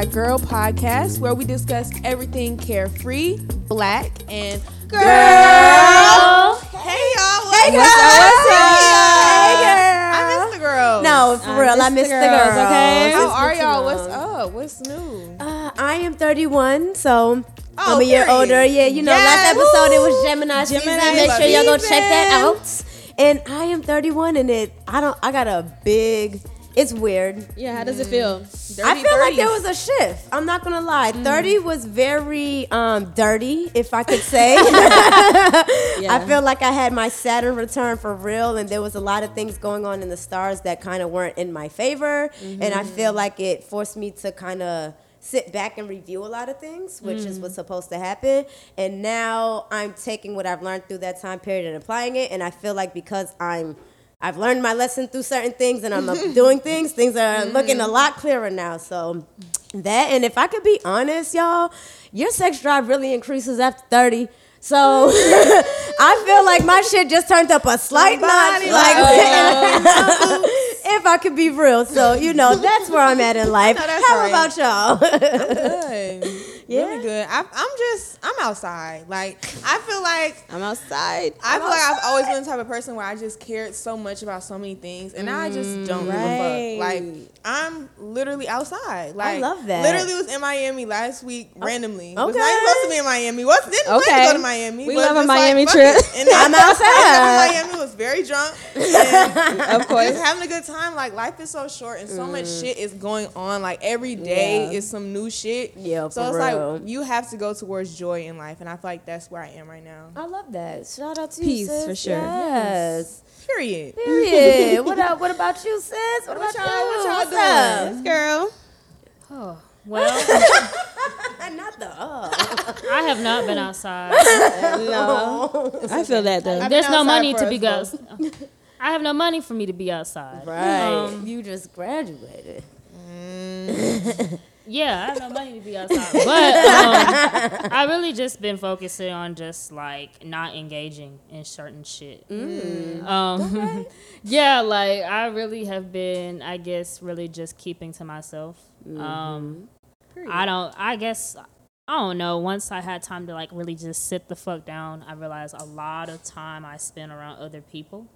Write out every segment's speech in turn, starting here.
Shy Girl podcast, where we discuss everything carefree, black, and girl. Hey y'all, Hey, girl. what's up? Hey, girl. I miss the girls. No, for I real, I miss miss the the girls, girls. okay? how are y'all? What's up? What's new? Uh, I am 31, so Oh, I'm a year older. Yeah, you know, Yes. last episode it was Gemini, season. Make sure y'all go check that out. And I am 31, and it I don't I got a big. It's weird. Yeah, how does it feel? I Dirty feel like there was a shift. I'm not gonna lie. Mm. 30 was very um, dirty, if I could say. I feel like I had my Saturn return for real, and there was a lot of things going on in the stars that kind of weren't in my favor. And I feel mm-hmm. like it forced me to kind of sit back and review a lot of things, which is what's mm. supposed to happen. And now I'm taking what I've learned through that time period and applying it. And I feel like because I'm I've learned my lesson through certain things and I'm doing things, things are looking a lot clearer now. So that and if I could be honest, y'all, your sex drive really increases after 30. So I feel like my shit just turned up a slight notch. Like if I could be real. So, you know, that's where I'm at in life. How right. about y'all? Yeah. Really good. I, I'm just, I'm outside. Like, I feel like I'm outside. I feel like I've always been the type of person where I just cared so much about so many things, and now I just mm, don't give a fuck. Like I'm literally outside. Like I love that. Literally was in Miami last week oh, randomly. Was okay. not even supposed to be in Miami. Was didn't plan to go to Miami. We love a just like, Miami trip. it. And I'm outside. Miami was very drunk. And Of course. just having a good time. Like life is so short, and so much mm. shit is going on. Like every day Yeah. is some new shit. Yeah, So for it's real. like you have to go towards joy in life, and I feel like that's where I am right now. I love that. Shout out to Peace, you, sis. for sure. Yes. Period. Period. what up? What about you, sis? What, What about y'all- you? what y'all What's doing? up? Girl. Oh well, Not the uh. I have not been outside. No. I feel that though. I've There's no money to us be goes. I have no money for me to be outside. Right. Um, you just graduated. Yeah, I have no money to be outside. But um, I really just been focusing on just like not engaging in certain shit. Um, yeah, like I really have been, I guess, really just keeping to myself. Um, I don't. I guess. I don't know. Once I had time to like really just sit the fuck down, I realized a lot of time I spent around other people.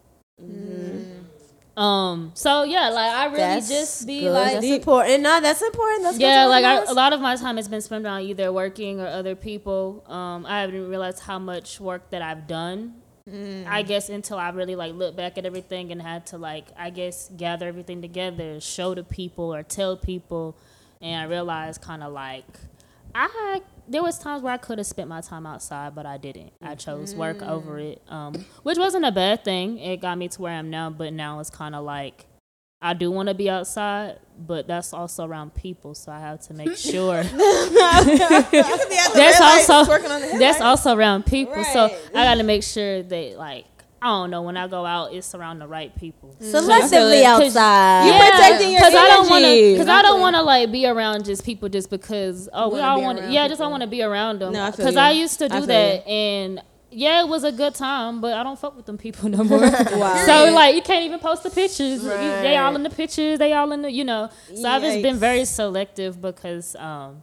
Um. So yeah, like I really That's just be good. like, that's important. No, that's important. That's yeah, like I, a lot of my time has been spent on either working or other people. Um, I haven't realized how much work that I've done. I guess until I really like look back at everything and had to like I guess gather everything together, show to people or tell people, and I realized kind of like I there was times where I could have spent my time outside, but I didn't. I chose work over it, um, which wasn't a bad thing. It got me to where I am now, but now it's kind of like I do want to be outside, but that's also around people, so I have to make sure. You could be at the that's also twerking on the that's also around people, so I got to make sure they like. I don't know when I go out, it's around the right people. selectively it. 'Cause- outside. You protecting your I don't want to, because I don't want to like be around just people just because. Oh, we all want, around yeah, just I people. want to be around them. No, I feel Because you. I used to do feel that, and yeah, it was a good time, but I don't fuck with them people no more. So like, you can't even post the pictures. You- they all in the pictures. They all in the, you know. So I've just been very selective because. um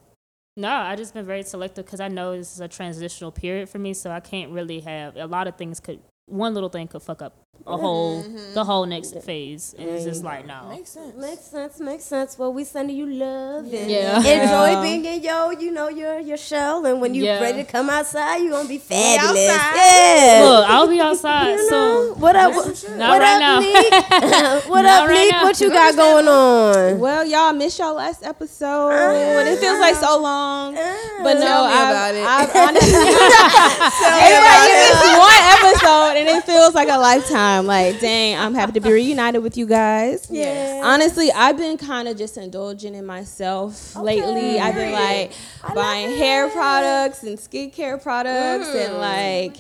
no, I just been very selective because I know this is a transitional period for me, so I can't really have a lot of things could one little thing could fuck up a whole mm-hmm. the whole next phase, and it's just like no. Makes sense. Makes sense. Makes sense. Well, we sending you love and Yeah. enjoy Yeah. being in your, you know, your your shell. And when you Yeah. ready to come outside, you're gonna be fabulous. outside. Yeah. Look, I'll be outside You know, soon. what up? Not what right up, now. Neek? what Not up, right Neek? now. What you got going on? Well, y'all missed y'all last episode. and it feels like so long. Ah. But no, Tell I've, about it. I've honestly, everybody, you missed one episode and it feels like a lifetime. I'm like, dang, I'm happy to be reunited with you guys. Yeah. Honestly, I've been kind of just indulging in myself lately. I've been like buying hair products and skincare products and mm. like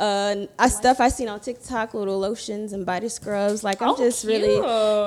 uh, I, stuff I seen on TikTok, little lotions and body scrubs. Like I'm Oh, just really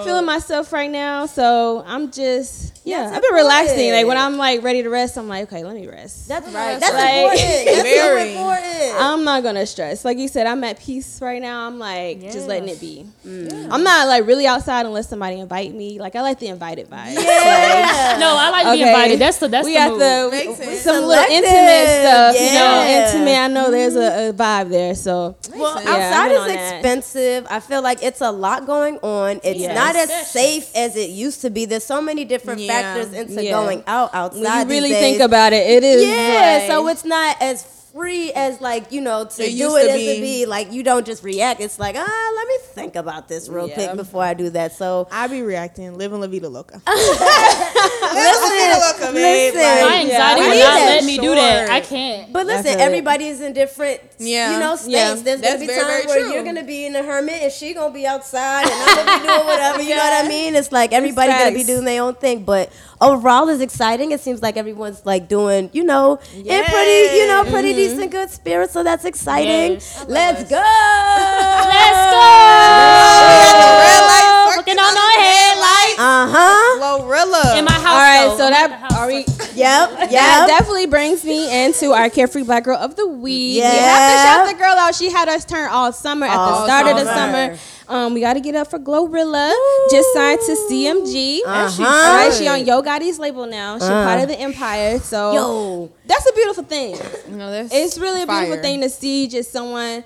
feeling myself right now. So I'm just yeah, That's I've been relaxing. Like when. I'm like ready to rest, I'm like, okay, let me rest. That's right. That's Like- important. That's Very. important. I'm not gonna stress. Like you said, I'm at peace right now. I'm like just letting it be. I'm not like really outside unless somebody invite me. Like I like the invited vibe. yeah. No, I like being Okay. invited. That's the that's we the got move. the Makes sense. some little intimate stuff. You know, yeah. intimate. I know there's a, a vibe there. So Well. Yeah, outside is on that. expensive. I feel like it's a lot going on. It's Yes. not as safe as it used to be. There's so many different Yeah. factors into Yeah. going out outside. when you these really days. think about it, it is. yeah. like- so it's not as free as like you know to It do it to as to be. be like you don't just react. It's like ah, let me think about this real Yeah. quick before I do that. So I be reacting, living La Vida Loca. listen, Loca, babe, listen. like- My anxiety I will need not let me do that. I can't. But listen, feel everybody is in different, Yeah. you know, states. Yeah. There's gonna be very, times very where true. you're gonna be in a hermit and she gonna be outside and I'm gonna be doing whatever. You know what I mean? It's like everybody gonna be doing their own thing. But overall, is exciting. It seems like everyone's like doing, you know, in pretty, you know, pretty decent, good spirits. So that's exciting. Yes. Let's go. Let's go. Red light Looking on our headlights. Uh huh. Glorilla. In my house. all right. though. So I'm that are we? Yep. That definitely brings me into our carefree black girl of the week. Yeah. We have to shout the girl out. She had us turn all summer at the All start of the summer. summer. Um, we got to get up for Glorilla. Just signed to CMG. Uh-huh. All right, she on Yo Gotti's label now. She part of the Empire. So Yo. that's a beautiful thing. No, that's It's really a beautiful thing to see just someone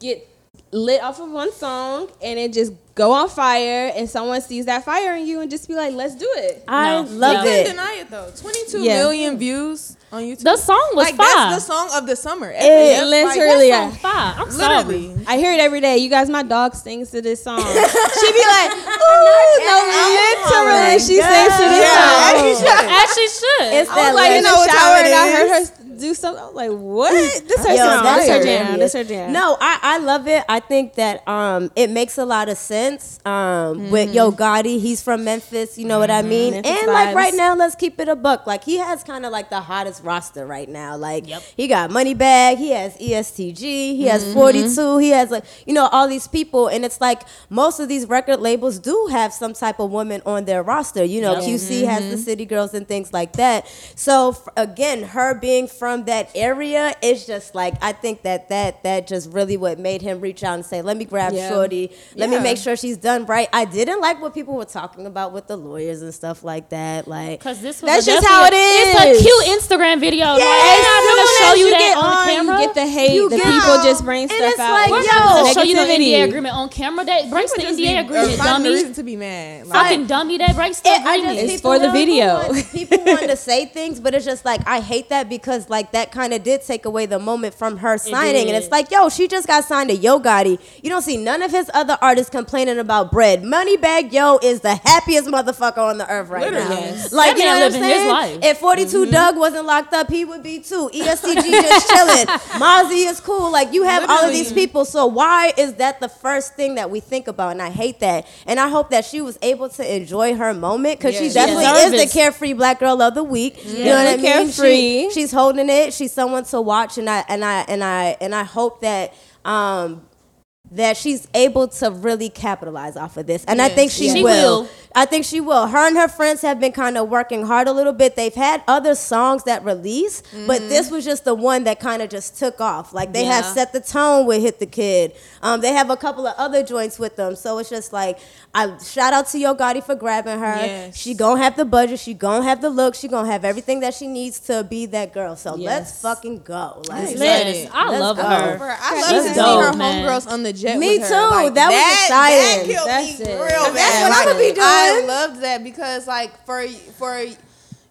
get lit off of one song and it just go on fire and someone sees that fire in you and just be like, let's do it. I No. love You it. can't deny it though. Twenty-two Yeah. million views on YouTube. The song was like fire. that's the song of the summer. It FNF, literally- like, Yeah. Fire. I'm sorry. I hear it every day. You guys, my dog sings to this song. she be like, ooh, no, literally, she sings to this Yeah, song. as she should. As she should. It's I that was like in legend. the what time shower and I heard her do something. I was like, what? Mm. This her Yo, song. that's This her jam. This her jam. No, I, I love it. I think that um it makes a lot of sense. Um with Yo mm-hmm. Gotti, he's from Memphis, you know what I mm-hmm. mean? Memphis and like right now, let's keep it a buck. Like he has kind of like the hottest roster right now. Like Yep. he got Money Moneybagg, he has ESTG, he has mm-hmm. 42, he has like you know all these people and it's like most of these record labels do have some type of woman on their roster. You know, Yep. QC has the City Girls and things like that. So again, her being from that area, it's just like I think that that that just really what made him reach out and say, "Let me grab Yeah. Shorty. Let me make sure she's done right." I didn't like what people were talking about with the lawyers and stuff like that. Like, Cause this was That's just how a- it It's a cute Instagram video. Like, Yeah, they're not As gonna show as you that get on, camera. You get the hate. You the get- people just bring And stuff it's out. like, We're yo, not gonna show you the Negativity. NDA agreement on camera. That breaks the Just NDA be- uh, agreement, or dummy. reason to be mad. Like, Fucking dummy. That breaks the It- agreement. It's for the video. People want, people want to say things, but it's just like I hate that because like that kind of did take away the moment from her signing, and it's like, yo, she just got signed to Yo Gotti. You don't see none of his other artists complaining about bread. Moneybagg Yo is the happiest motherfucker on the earth right Literally. now. Yes. Like That you know what I'm saying? life. If 42 mm-hmm. Dugg wasn't locked up, he would be too. E ESTG just chilling. Mozzy is cool. Like you have all of these people. So why is that the first thing that we think about? And I hate that. And I hope that she was able to enjoy her moment because she definitely is the carefree black girl of the week. You know what I mean? Carefree. She, she's holding it. She's someone to watch, and I and I and I and I hope that. um that she's able to really capitalize off of this. And I think she, will. will. I think she will. Her and her friends have been kind of working hard a little bit. They've had other songs that release, but this was just the one that kind of just took off. Like they have set the tone with Hit the Kid. Um, they have a couple of other joints with them. So it's just like I shout out to Yo Gotti for grabbing her. Yes. She gonna have the budget. She gonna have the look. She gonna have everything that she needs to be that girl. So let's fucking go. Let's Yes. go. I Let's love go. her. Bruh, I She's love to see her man. homegirls on the jet. Me with too. Like, That was That exciting. killed That's me it. real bad. That's what Like, I'ma be doing. I doing. loved that because like for for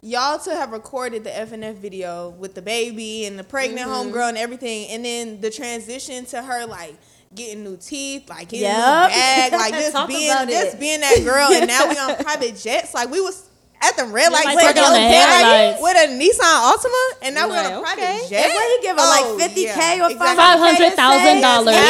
y'all to have recorded the FNF video with the baby and the pregnant Mm-hmm. homegirl and everything, and then the transition to her like. Getting new teeth, like getting Yep. a new bag, like just being just being that girl, and now we on private jets. Like we was at the red light like with, working on the with a Nissan Altima, and now we're on a Like, private okay. jet. And what he give her Oh, like fifty k yeah, or $500,000.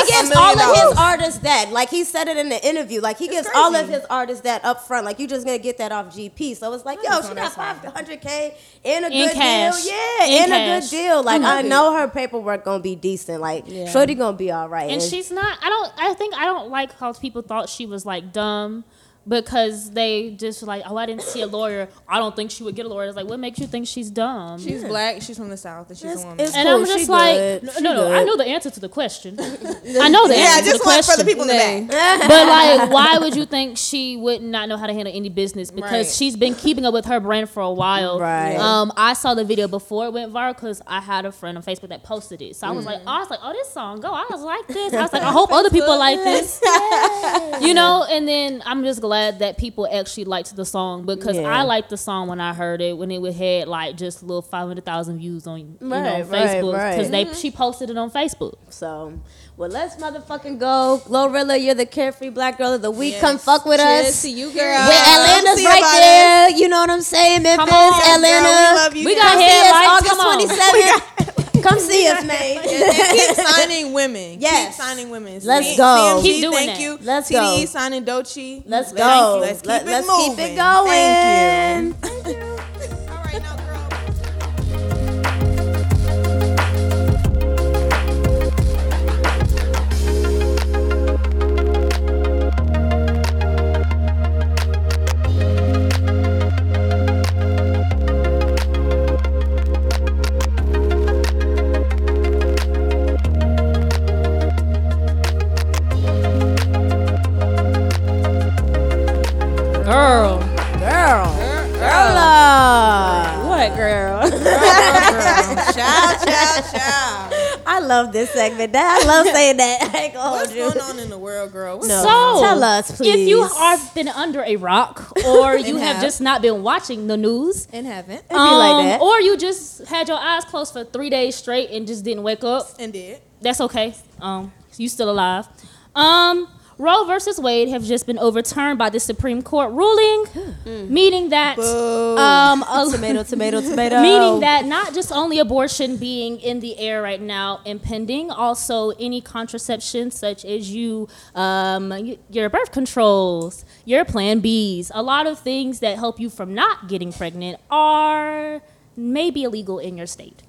He gives million all of his artists that. that. Like he said it in the interview. Like he gives all of his artists that up front. Like you're just gonna get that off GP. So it's like, yo, she got five hundred k in a In good cash. deal. Yeah, In and a good deal. Like I I know her paperwork gonna be decent. Like Yeah. Shorty gonna be all right. and she's not i don't i think i don't like how people thought she was like dumb because they just like oh i didn't see a lawyer i don't think she would get a lawyer it's like what makes you think she's dumb She's black. She's from the south, and she's It's- a woman. and cool. i'm just She like good. no She no, no i know the answer to the question i know the yeah, answer to just the one question for the people in the Nay. back. but like why would you think she would not know how to handle any business because Right. she's been keeping up with her brand for a while Right. um i saw the video before it went viral because i had a friend on facebook that posted it so i was like Mm. oh, i was like oh this song go i was like this i was like i hope other people like this you know and then i'm just glad that people actually liked the song because Yeah. i liked the song when i heard it when it would had like just a little 500000 views on you know Right, right, facebook because right. they mm-hmm. she posted it on facebook So, well, let's motherfucking go. Glorilla, you're the carefree black girl of the week. Yes. Come fuck with Cheers us. to you, With girl. Atlanta's See right about there. You know what I'm saying? Memphis, on. Yes, girl, Atlanta. we love you. We guys. got Come see headlights, August come on. 27th. Come see us, man. And keep signing women. Yes. Keep signing women. Let's C- go. CMG, Keep doing thank that. you. Let's TDE go. signing Doechii. Let's Thank go. you. Let's keep Let- it let's keep it going. Thank you. All right, love this segment. That I love saying that. I ain't gonna hold What's you. going on in the world, girl? What's No. So, Tell us, please. If you have been under a rock, or you have have. just not been watching the news, in heaven? be like that. Um, or you just had your eyes closed for three days straight and just didn't wake up, And did. that's okay. Um, you still alive. Um, Roe versus Wade have just been overturned by the Supreme Court ruling, meaning that um, a- tomato, tomato, tomato. Meaning that not just only abortion being in the air right now, impending, also any contraception such as you, um, your birth controls, your Plan Bs, a lot of things that help you from not getting pregnant are maybe illegal in your state.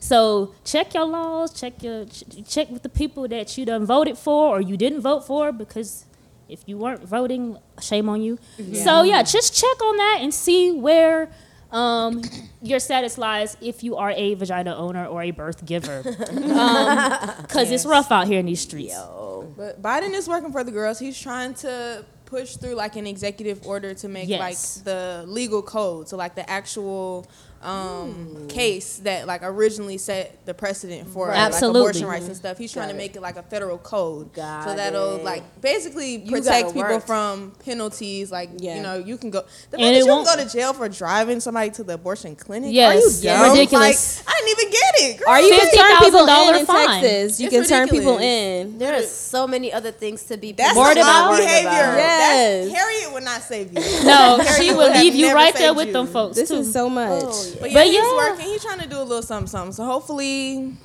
So check your laws, check your ch- check with the people that you done voted for or you didn't vote for because if you weren't voting, shame on you. So yeah, just check on that and see where um, your status lies if you are a vagina owner or a birth giver, because it's rough out here in these streets. Yo. But Biden is working for the girls. He's trying to push through like an executive order to make Yes. like the legal code, so like the actual um, case that like originally set the precedent for Right. like, Absolutely. abortion rights and stuff. He's trying Got to it. make it like a federal code, Got so that'll it. like basically gotta protect people work. from penalties. Like Yeah. you know, you can go. The fact And that it you won't- go to jail for driving somebody to the abortion clinic. Yes. are you Yeah. dumb? Ridiculous. Like, I didn't even get it. Girl. Or you can turn people $50,000 in in fine. Texas. You It's can turn people ridiculous. in. There's so many other things to be That's Worried not about? behavior. Yes. That's, Harriet would not save you. No, she would will leave you right there with them folks This is so much. But yeah, But he's yeah. working. He's trying to do a little something, something. So hopefully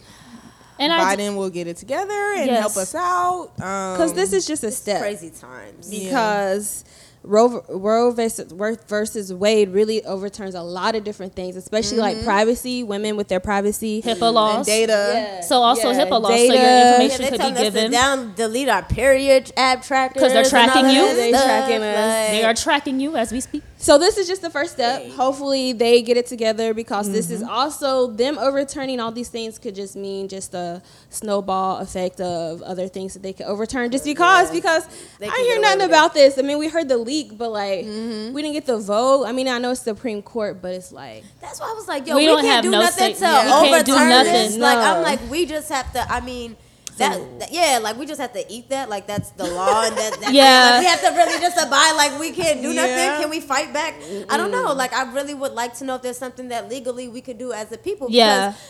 and I, Biden will get it together and Yes. help us out. Um, Because this is just a step. crazy times. because Roe, Roe versus, versus Wade really overturns a lot of different things, especially like mm-hmm. privacy, women with their privacy. HIPAA laws. and data. So also Yeah, HIPAA laws, so your information they could telling be us to given. down, delete our period app trackers 'Cause they're tracking you. They stuff, tracking us. like- They are tracking you as we speak. So this is just the first step. Hopefully they get it together because this is mm-hmm. also them overturning all these things could just mean just a snowball effect of other things that they could overturn just because because They I hear nothing with about this. I mean we heard the leak, but like mm-hmm. we didn't get the vote. I mean I know it's Supreme Court, but it's like That's why I was like, yo, We we, don't can't have do no nothing say- to yeah. We can't do overturn this. nothing. Like I'm like, we just have to. I mean. That, that- yeah, like we just have to eat that, like that's the law, and that, that Yeah. like, we have to really just abide. Like we can't do Yeah. nothing. Can we fight back? I don't know. Like I really would like to know if there's something that legally we could do as a people. Yeah. because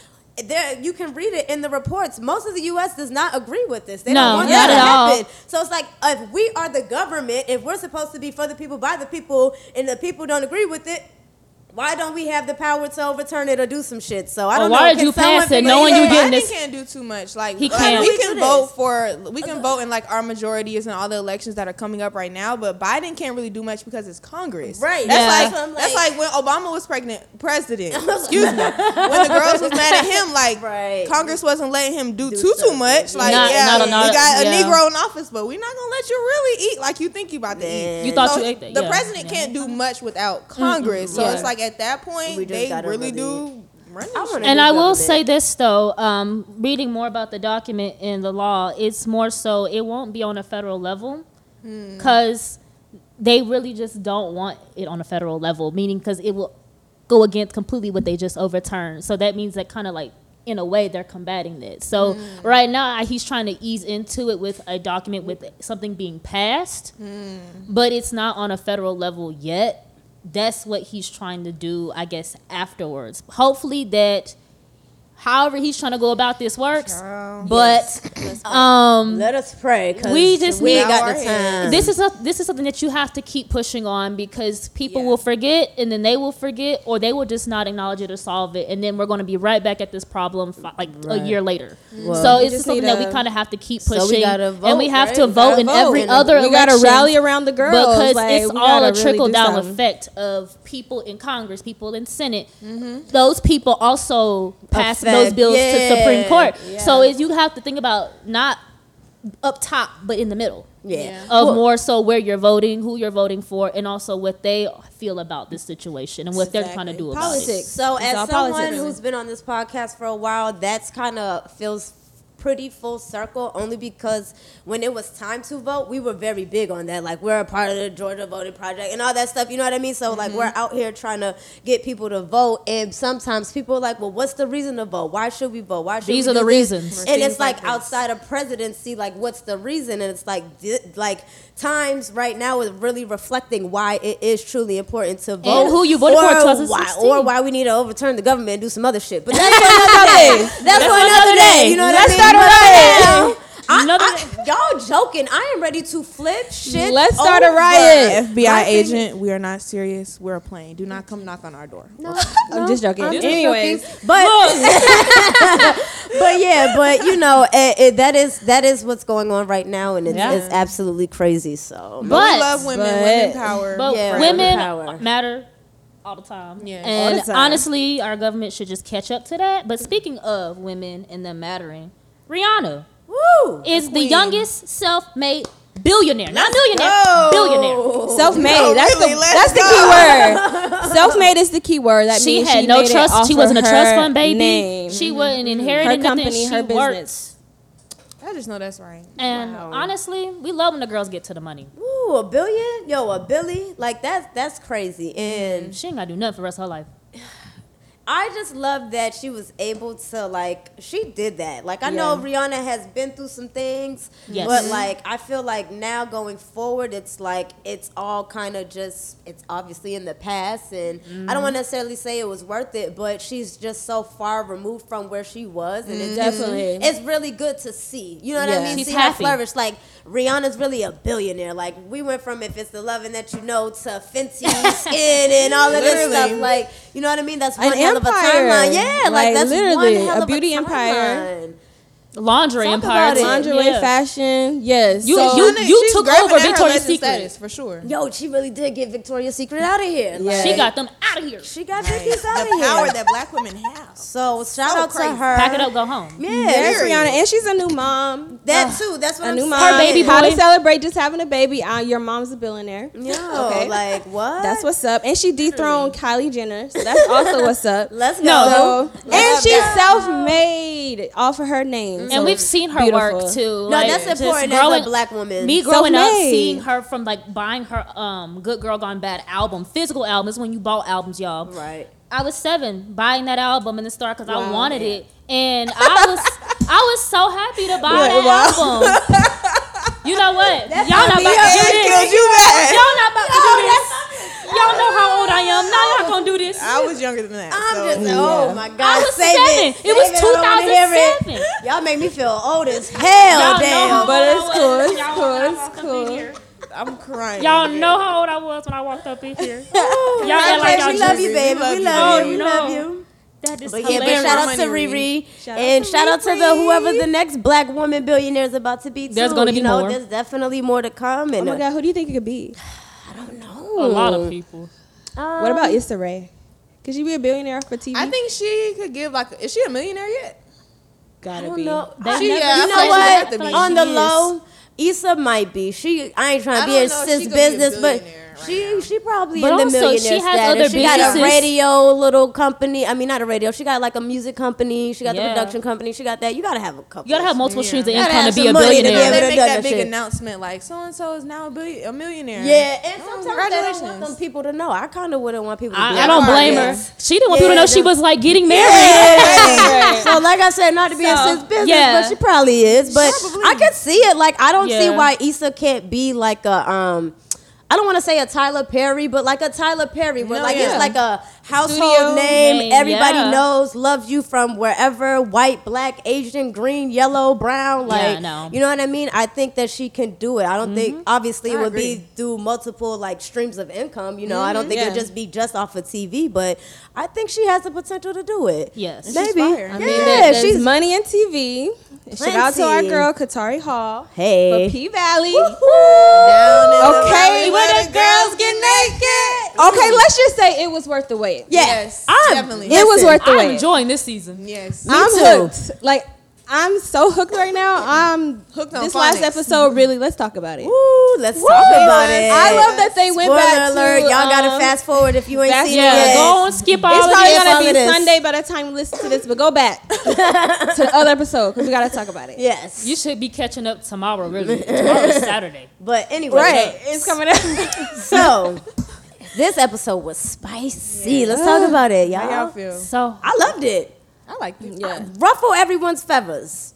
There, you can read it in the reports. Most of the U.S. does not agree with this. They No, don't want not that to at all. happen. So it's like if we are the government, if we're supposed to be for the people, by the people, and the people don't agree with it, why don't we have the power to overturn it or do some shit? So I don't why know. did Can you someone pass it figure- knowing Yeah, you getting Biden this- can't do too much. Like He can't. we We can vote for we can vote in like our majorities and all the elections that are coming up right now, but Biden can't really do much because it's Congress. Right. That's Yeah. like So I'm that's like- like when Obama was pregnant president. Excuse me. When the girls was mad at him, like Right. Congress wasn't letting him do, Do too too much. Like Not- yeah, not a- we not a- got a yeah. Negro in office, but we're not gonna let you really eat like you think you about to eat. You thought So you ate that, The yeah. president Yeah. can't do much without Congress. So Yeah. it's like at that point they really really- do run I this wanna shit. And I will government. say this though, um, reading more about the document in the law, it's more so it won't be on a federal level hmm. because they really just don't want it on a federal level, meaning because it will go against completely what they just overturned. So that means that kind of like in a way they're combating it. So hmm. right now he's trying to ease into it with a document with something being passed, hmm. but it's not on a federal level yet. That's what he's trying to do, I guess, afterwards. Hopefully that however he's trying to go about this works. Child. But um Let us pray. We just we need- got the time. this is a, this is something that you have to keep pushing on because people Yeah. will forget and then they will forget or they will just not acknowledge it or solve it and then we're going to be right back at this problem fi- like a year later. Well, so it's just something need that we kind of have to keep So we pushing gotta and we have right? to vote gotta in vote. every And other we gotta rally around the girls because like, it's all gotta a really trickle do down something. effect of people in Congress, people in Senate. Those people also pass those Affect- bills to Supreme Court. yeah. So is you have to think about not up top, but in the middle yeah. of Well, more so where you're voting, who you're voting for, and also what they feel about this situation and what they're trying to Exactly. do about Politics. So, It's as someone politics. who's been on this podcast for a while, that's kind of feels pretty full circle. Only because when it was time to vote, we were very big on that. Like we're a part of the Georgia Voting Project and all that stuff. You know what I mean? So like we're mm-hmm. out here trying to get people to vote, and sometimes people are like, "Well, what's the reason to vote? Why should we vote? Why should These we are the this?" reasons. And it's like, like outside of presidency, like what's the reason? And it's like di- like times right now is really reflecting why it is truly important to vote who you voted for in or 2016. why, or why we need to overturn the government and do some other shit. But that's for another day. That's for another day. You know what Let's I mean? start a But riot. right I- Another I- y'all joking. I am ready to flip shit. Let's start a riot. FBI My thing- agent, we are not serious. We're playing. Do not come knock on our door. No, I'm no, just joking. I'm just Anyways. joking. but but yeah, but you know, it, it, that is that is what's going on right now, and it's, Yeah. it's absolutely crazy. So, But, But- we love women, but- women power. But Yeah, women power. matter all the time. Yeah. And time. honestly, our government should just catch up to that. But speaking of women and them mattering, Rihanna woo. is the queen. youngest self-made billionaire, not millionaire, go. billionaire. Self-made. No, that's really, the let's that's the key word. Self-made is the key word. That she means had she no made trust. She wasn't a trust fund baby. Name. She wasn't inheriting her nothing. company, She her worked. business. I just know that's right. And Wow. honestly, we love when the girls get to the money. Ooh, a billion? Yo, a billy? Like that's that's crazy. And She ain't gotta do nothing for the rest of her life. I just love that she was able to like she did that. Like I know Rihanna has been through some things, Yes. but mm-hmm. like I feel like now going forward, it's like it's all kind of just it's obviously in the past, and I don't mm-hmm. want to necessarily say it was worth it, but she's just so far removed from where she was, and it's just- mm-hmm. Definitely. it's really good to see. You know what I mean? She's see happy. her flourish. Like Rihanna's really a billionaire. Like we went from if it's the loving that you know to Fenty skin and all of this stuff. Like you know what I mean? That's one hell of a empire. timeline. Yeah, like, Like, that's literally, a beauty empire. Timeline. Lingerie Talk empire. about it. Lingerie, Yeah. fashion. Yes. You- so, you- Rihanna, you took over Victoria's legend Secret. status for sure. Yo, she really did get Victoria's Secret out of here. Yeah. She got them out of here. She got Right. Vicky's out the of power that black women have. so shout So out crazy. to her. Pack it up, go home. Yeah, yes, Rihanna, and she's a new mom. that too. That's what A I'm new saying. mom. Her baby How to celebrate just having a baby? Uh, your mom's a billionaire. Yo, Okay. like what? That's what's up. And she dethroned Kylie Jenner, so that's also what's up. Let's go. No. So, and she's self-made off of her name. And So we've seen her beautiful. work too. No, like, that's important growing- as a black woman. Me growing up, Self-made. seeing her from like buying her um "Good Girl Gone Bad" album, physical album is when you bought albums, y'all. right. I was seven buying that album in the store because I Wow. wanted it, and I was I was so happy to buy Wait, that wow. album. you know what? y'all not about to up. do It this. you bad. Y'all not about to do this. Younger than that. I'm so. just oh my god. I was save seven. It, It was Save I don't wanna hear it. 2007. Y'all make me feel old as hell. Y'all damn. But it's cool, it's cool, it's cool. I'm crying. Y'all know how old I was when I walked up in here. y'all act like y'all we love you, baby. We love Oh, you. We love you. That is But yeah, but hilarious. shout out to Money, Riri, Shout out and to shout out to the whoever the next black woman billionaire is about to be. Too. There's gonna be you know, more. There's definitely more to come. And Oh my god, who do you think it could be? I don't know. A lot of people. Um, What about Issa Rae? Could she be a billionaire for TV? I think she could give like. Is she a millionaire yet? Gotta don't be. know. They She- never- yeah, you know feel like what? On the is. low, Issa might be. She. I ain't trying I to be don't in know sis she be a business, but billionaire right she now. she probably But in the also, millionaire she has status. other she got a radio little company. I mean, not a radio. She got like a music company. She got the production company. She got that. You gotta have a couple. You gotta have multiple Yeah. streams of Gotta income to be a money to be Yeah, able they make that that big shit. announcement like so and so is now a, billion, a millionaire. Yeah, and Oh, sometimes they don't want congratulations. them people to know. I kind of wouldn't want people to. be I, I don't "Oh, blame yes." her. She didn't want people to know she was like getting married. So like I said, not to be in So, sis business, yeah. but she probably is. But I could see it. Like I don't see why Issa can't be like a um. I don't want to say a Tyler Perry, but like a Tyler Perry, where No, like yeah. it's like a household Studio name. name, Everybody yeah. knows, loves you from wherever, white, black, Asian, green, yellow, brown. Like Yeah, no. you know what I mean. I think that she can do it. I don't think mm-hmm. obviously it would agree. be through multiple like streams of income. You know, I don't mm-hmm. think Yeah. it would just be just off of TV, but I think she has the potential to do it. Yes. she's Maybe. fire. I yeah, mean, there- there's she's money in TV. Shout out to our girl Katori Hall Hey. for P Valley. Down in Okay, valley where where the girls get naked. Okay, let's just say it was worth the wait. Yeah. Yes, I'm- definitely. It was Listen, worth the I'm wait. enjoying this season. Yes, I'm too. hooked. Like I'm so hooked right now. I'm Hooked on This last episode, really. Let's talk about it. Ooh, let's Woo! talk about it. I love that they went Spoiler back alert! to. Y'all gotta um, fast forward if you ain't fast- seen Yeah, it yet. go on, skip all It's of probably this. all gonna be this. Sunday by the time you listen to this, but go back to the other episode because we gotta talk about it. Yes. You should be catching up tomorrow, really. Tomorrow's Saturday. but anyway, Right, it's coming up. So this episode was spicy. Let's talk about it, y'all. How y'all feel? So I loved it. I like it. yeah. Ruffle everyone's feathers.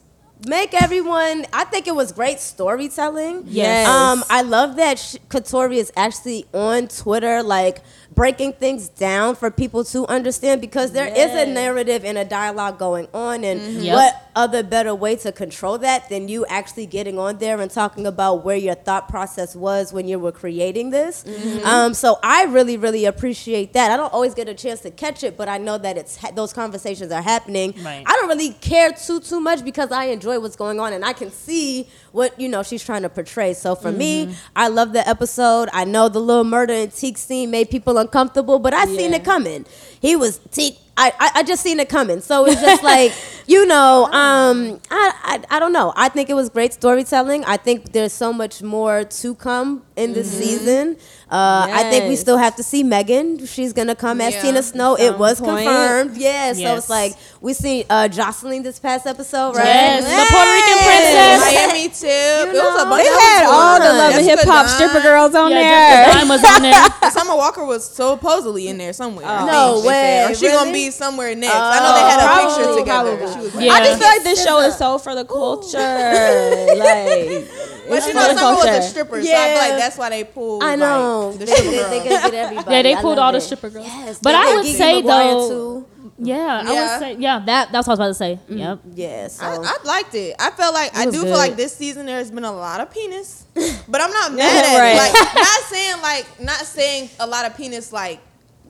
Make everyone. I think it was great storytelling. Yes. Um, I love that sh- Katori is actually on Twitter, like breaking things down for people to understand because there is a narrative and a dialogue going on, and Yep. what other better way to control that than you actually getting on there and talking about where your thought process was when you were creating this. Um, so I really, really appreciate that. I don't always get a chance to catch it, but I know that it's ha- those conversations are happening. Right. I don't really care too too much because I enjoy what's going on and I can see what you know she's trying to portray. So for me, I love the episode. I know the little murder and Teak scene made people uncomfortable, but I seen it coming. He was Teak. I, I, I just seen it coming. So it's just like, you know, um, I, I I don't know. I think it was great storytelling. I think there's so much more to come in this season. Uh, I think we still have to see Megan. She's gonna come as Yeah. Tina Snow. It was point. confirmed. Yeah. So it's like we seen uh, Joseline this past episode, right? Yes, the Puerto Rican princess. Miami too. You it was a bunch They of had all the love and hip hop stripper girls on yeah, there. Jessica was on there. Summer Walker was supposedly in there somewhere. I think No they way, said. Or she gonna be somewhere next. I know they had a Probably, picture together. probably. She was Yeah. I just feel like this show is so for the culture. like, But it's you for know, the Summer was a culture. stripper, so I feel Yeah. like that's why they pulled. I know. Like, the stripper they, girl. they gonna get everybody. Yeah, they I pulled love all the stripper girls. Yes, But I would Gigi say, Maguire, though- too. Yeah, I Yeah. would say, yeah, that that's what I was about to say. Mm-hmm. Yep. Yeah. So I, I liked it. I felt like I do good. feel like this season there's been a lot of penis, but I'm not mad at Right. it. Like not saying like not saying a lot of penis like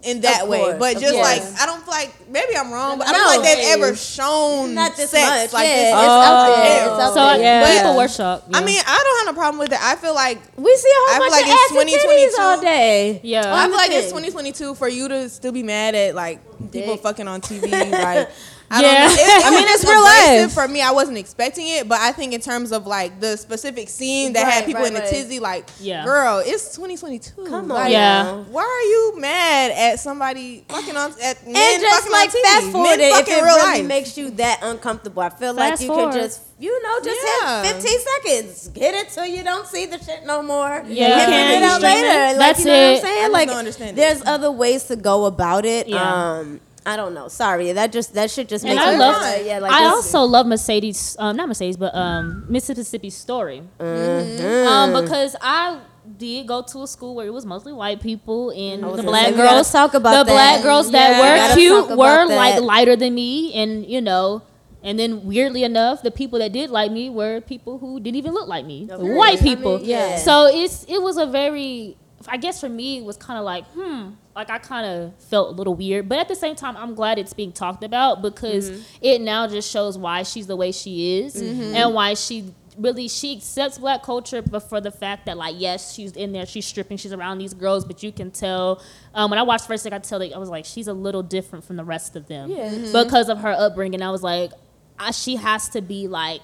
in that Of way, but just course. like I don't feel like maybe I'm wrong, but I don't No. feel like they've ever shown not this sex much. like yeah, this. it's Oh. out there. It's out So I, there. Yeah. people were shocked. I mean, I don't have a problem with it. I feel like We see a I whole feel bunch like of it's ass and titties 2022. all day. Yeah. I On feel the like it's 2022 for you to still be mad at like people Dick. fucking on TV. Like, I Yeah. don't know. It, I mean, it's real abrasive life. For me, I wasn't expecting it, but I think in terms of like the specific scene that Right, had people right, in a right. tizzy, like, Yeah. girl, it's 2022. Come on. Like, Yeah. Why are you mad at somebody fucking on at men And just fucking like on TV? fast forward men it if fucking it real really life. makes you that uncomfortable. I feel Fast like you forward. can just you know just Yeah. hit 15 seconds, get it till you don't see the shit no more. Yeah. you You can can. it out later. Like That's you know what I'm it. saying? I like don't understand it. there's other ways to go about it. Yeah. Um, I don't know. Sorry, that just that shit just and makes I me love. upset. yeah. Like I also love Mercedes, um, not Mercedes, but um, Mississippi Story, Mm-hmm. um, because I did go to a school where it was mostly white people and the black say, we gotta girls. talk about the that. black girls Yeah. that were cute were that. like lighter than me, and you know. And then weirdly enough, the people that did like me were people who didn't even look like me, white people. I mean, yeah. So it's it was a very, I guess for me, it was kind of like, hmm, like I kind of felt a little weird. But at the same time, I'm glad it's being talked about because Mm-hmm. it now just shows why she's the way she is and why she really she accepts black culture but for the fact that like yes she's in there she's stripping she's around these girls but you can tell um, when i watched first thing i tell that i was like she's a little different from the rest of them Yeah. because of her upbringing i was like I, she has to be like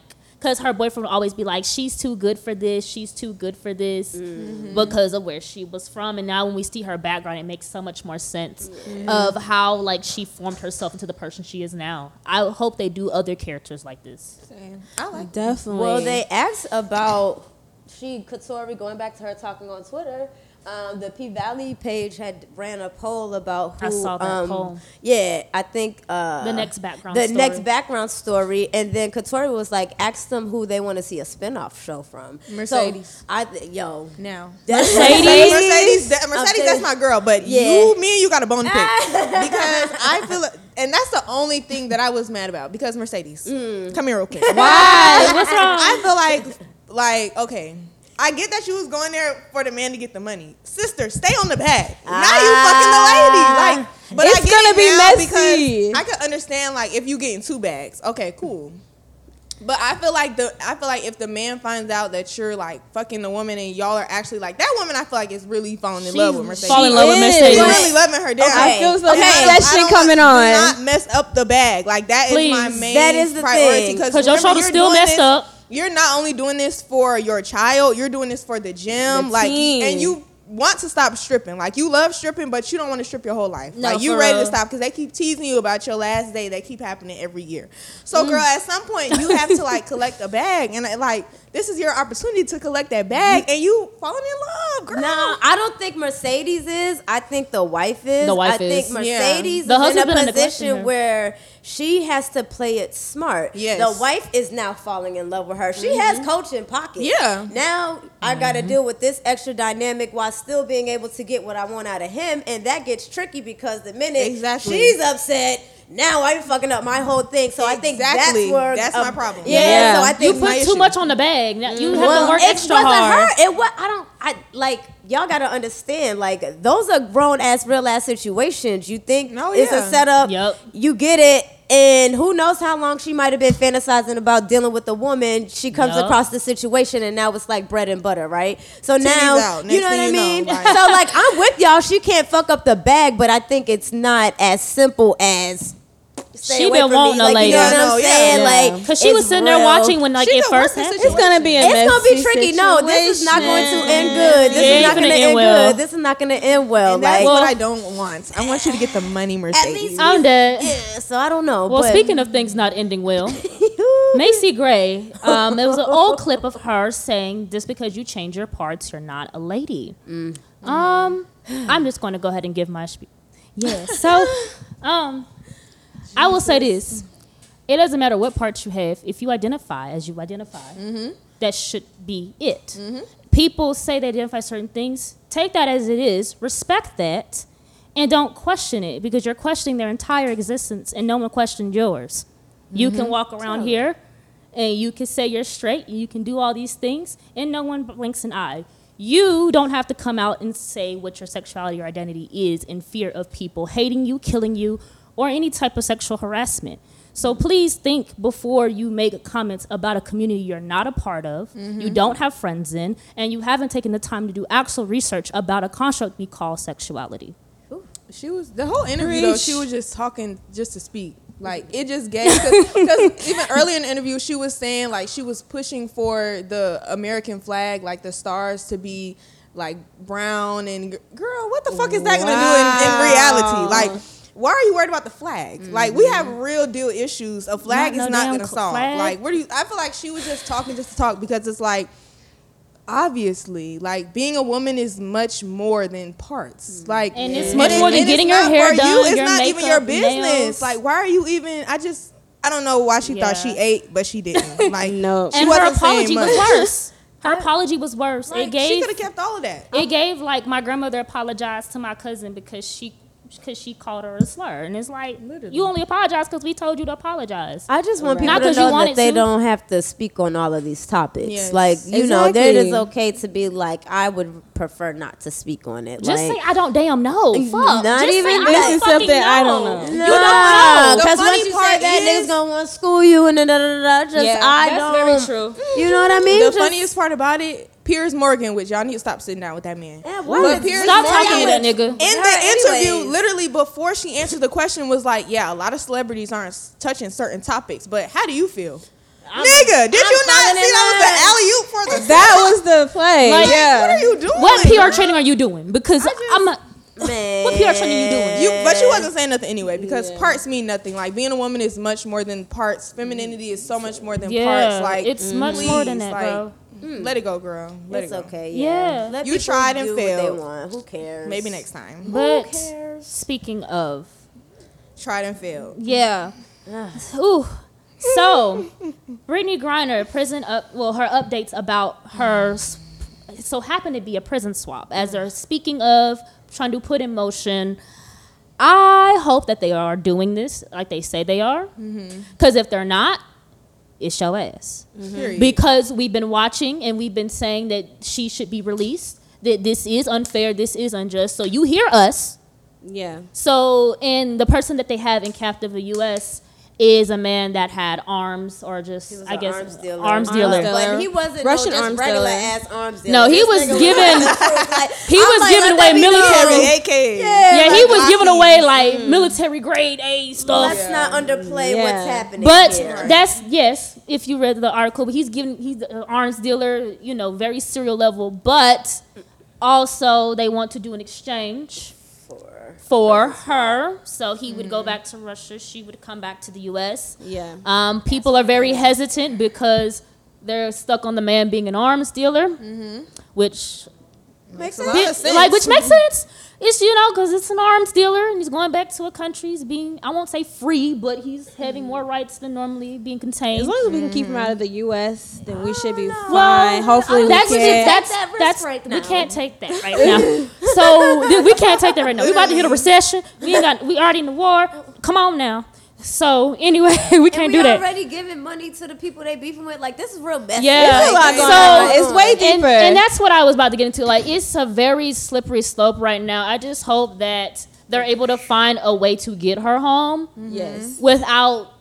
because her boyfriend would always be like she's too good for this she's too good for this mm-hmm. because of where she was from and now when we see her background it makes so much more sense mm-hmm. of how like she formed herself into the person she is now i hope they do other characters like this Same. I like Definitely. Well, they asked about she Katori going back to her talking on Twitter. Um, the P Valley page had ran a poll about who. I saw that um, poll. Yeah, I think uh, The next background The story. next background story, and then Katori was like, asked them who they want to see a spinoff show from. Mercedes. So, I th- yo. now. That's Mercedes? Mercedes, that, Mercedes, Okay. that's my girl. But Yeah. you, me, and you got a bone to pick because I feel, Like, and that's the only thing that I was mad about because Mercedes, come here, okay? why what's wrong I feel like, like, okay. I get that you was going there for the man to get the money. Sister, stay on the bag. now you fucking the lady. Ah, like, but It's I get gonna it be messy. because I could understand like if you getting two bags. Okay, cool. But I feel like the I feel like if the man finds out that you're like fucking the woman and y'all are actually like that woman, I feel like is really falling in love with Mercedes. Falling in love with is. Mercedes. She's really loving her down. Okay. I feel some Okay. I session don't coming on. Not mess up the bag. Like that is my Please. main That is the priority. thing. 'Cause 'Cause your remember, shoulder's you're still doing messed this- up. You're not only doing this for your child, you're doing this for the gym. The like team. and you want to stop stripping. Like you love stripping, but you don't want to strip your whole life. No, like you ready to stop because they keep teasing you about your last day. They keep happening every year. So, Mm. girl, at some point you have to like collect a bag, and like this is your opportunity to collect that bag, and you falling in love, girl. Nah, I don't think Mercedes is. I think the wife is. The wife I think. Mercedes The is in a position where she has to play it smart. Yes. The wife is now falling in love with her. She has mm-hmm. coach in pocket. Yeah. Now I got to mm-hmm. deal with this extra dynamic while still being able to get what I want out of him, and that gets tricky because the minute Exactly. she's upset. Now I'm fucking up my whole thing, so I think Exactly. that's where That's my problem. Yeah, Yeah. so I think you put too issue. much on the bag now you have well, to work it extra wasn't hard her. It was. I don't. I like y'all got to understand. Like those are grown ass, real ass situations. You think Oh, it's yeah. a setup. Yup. You get it. And who knows how long she might have been fantasizing about dealing with a woman. She comes across the situation, and now it's like bread and butter, right? So now, you know what I know, mean. like- so like, I'm with y'all. She can't fuck up the bag, but I think it's not as simple as. Stay She away been from wanting a like, lady. You know what I'm saying? Yeah. Like, because she was it's sitting there watching when like She it first happened It's gonna be a It's gonna be messy tricky. No, this is not going to end good. This Yeah, is not gonna going to end end well. good. This is not going to end well. And that's Like, what I don't want. I want you to get the money, Mercedes. least i'm dead yeah, so I don't know. well but, speaking of things not ending well Macy Gray, um, it was an old clip of her saying, "Just because you change your parts, you're not a lady." Um, I'm just going to go ahead and give my spiel. Yeah. So, um, I will say this: it doesn't matter what parts you have. If you identify as you identify, mm-hmm. that should be it. Mm-hmm. People say they identify certain things. Take that as it is. Respect that. And don't question it because you're questioning their entire existence and no one questioned yours. You can mm-hmm. walk around here and you can say you're straight, and you can do all these things, and no one blinks an eye. You don't have to come out and say what your sexuality or identity is in fear of people hating you, killing you, or any type of sexual harassment. So please think before you make comments about a community you're not a part of, you mm-hmm. don't have friends in, and you haven't taken the time to do actual research about a construct we call sexuality. She was the whole interview though. She was just talking just to speak. Like it just gave because even early in the interview she was saying like she was pushing for the American flag, like the stars to be like brown and girl, what the fuck is that gonna do in, in reality? Like. Why are you worried about the flag? Like we have mm-hmm. real deal issues. A flag Not is no not gonna solve. flag. Like where do you? I feel like she was just talking just to talk because it's like obviously like being a woman is much more than parts mm. like And it's and much it- more than getting your hair for done, you. it's your not even your business nails. like why are you even i just i don't know why she thought she ate but she didn't like No. she and her wasn't saying apology was much. worse. Her apology was worse. Like, it she could have kept all of that it gave like my grandmother apologized to my cousin because she because she called her a slur, and it's like you only apologize because we told you to apologize. I just want Right. people Not to 'cause you know that they to. don't have to speak on all of these topics. Yes. Like you know, that is Exactly. okay to be like, I would prefer not to speak on it. Just like, say I don't damn know. Fuck. Not Just even say. I This don't is fucking something I don't know. know. No, You don't know. Because funny once you say part that, is- niggas gonna want to school you and da da da da. Just Yeah, I that's don't. very true. You know what I mean? The Just- funniest part about it, Piers Morgan, which y'all need to stop sitting down with that man. Yeah, why But would- Piers Stop Morgan talking to that nigga. In Her the interview, anyways. literally before she answered the question, was like, "Yeah, a lot of celebrities aren't touching certain topics, but how do you feel, nigga? Did I'm you not see in that was love. the alley oop for the That was the play. Like, yeah. What are you doing? What PR training are you doing? Because I'm a, Man. What PR training are you doing? You, but she wasn't saying nothing anyway because Yeah. parts mean nothing. Like being a woman is much more than parts. Femininity is so much more than yeah. parts. Like it's much more than that, like, bro. Mm. Let it go, girl. Let It's it go. okay. Yeah. Yeah. Let You tried and do what they failed. want. Who cares? Maybe next time. But cares? speaking of, Tried and failed. yeah. Ooh. So, Brittney Griner, prison up. Well, her updates about her. So happened to be a prison swap. As they're speaking of trying to put in motion. I hope that they are doing this like they say they are. Mm-hmm. Because if they're not, it's your ass. Period. because we've been watching and we've been saying that she should be released that this is unfair this is unjust so you hear us Yeah. so and the person that they have in captive the us is a man that had arms or just He was i guess arms dealer. arms Arms dealer dealer. But he wasn't Russian no, just arms regular dealer. ass arms dealer. No, he This was nigga given- like, he I'm was like, giving away military- known. AK. yeah he like was giving away like mm. military grade a stuff Let's not underplay Yeah. what's happening. But here. that's yes, if you read the article, but he's giving he's an arms dealer, you know, very serial level. But also they want to do an exchange For- for her, so he would go back to Russia, she would come back to the U.S. Yeah. Um, people are very hesitant because they're stuck on the man being an arms dealer, which Makes a Bi- lot of sense. like which makes sense. It's you know because it's an arms dealer and he's going back to a country. He's being I won't say free, but he's having more rights than normally being contained. As long as we can keep him out of the U.S., then we should be Well, fine. Hopefully, we that's can. just, that's that's right we can't take that right now. so th- we can't take that right now. We about to hit a recession. We ain't got we already in the war. Come on now. So anyway, we can't we do that. already giving money to the people they beefing with. Like this is real messy. Yeah. There's a So- It's way and, deeper. and that's what I was about to get into. Like, it's a very slippery slope right now. I just hope that they're able to find a way to get her home mm-hmm. yes. without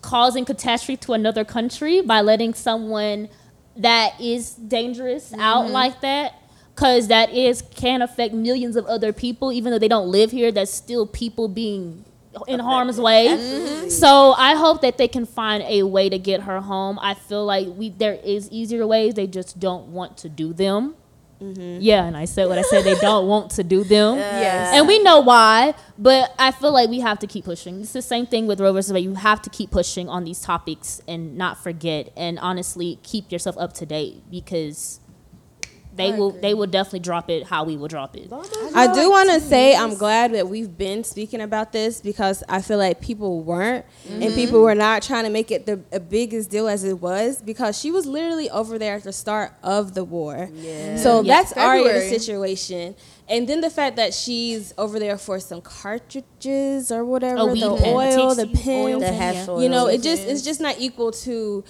causing catastrophe to another country by letting someone that is dangerous mm-hmm. out like that. Cause that is can affect millions of other people, even though they don't live here. That's still people being in harm's way. Mm-hmm. So I hope that they can find a way to get her home. I feel like we there is easier ways. They just don't want to do them. Mm-hmm. Yeah, and I said what I said. They don't want to do them. Yes. And we know why, but I feel like we have to keep pushing. It's the same thing with Roe versus Wade. You have to keep pushing on these topics and not forget, and honestly keep yourself up to date because they will they will definitely drop it how we will drop it. I do want to say I'm glad that we've been speaking about this because I feel like people weren't and people were not trying to make it the a biggest deal as it was because she was literally over there at the start of the war. Yeah. So Yeah. that's already the situation. And then the fact that she's over there for some cartridges or whatever, A weed the pen, a oil, the THC oil pins, The pen, hash oil. you know, it just it's just not equal to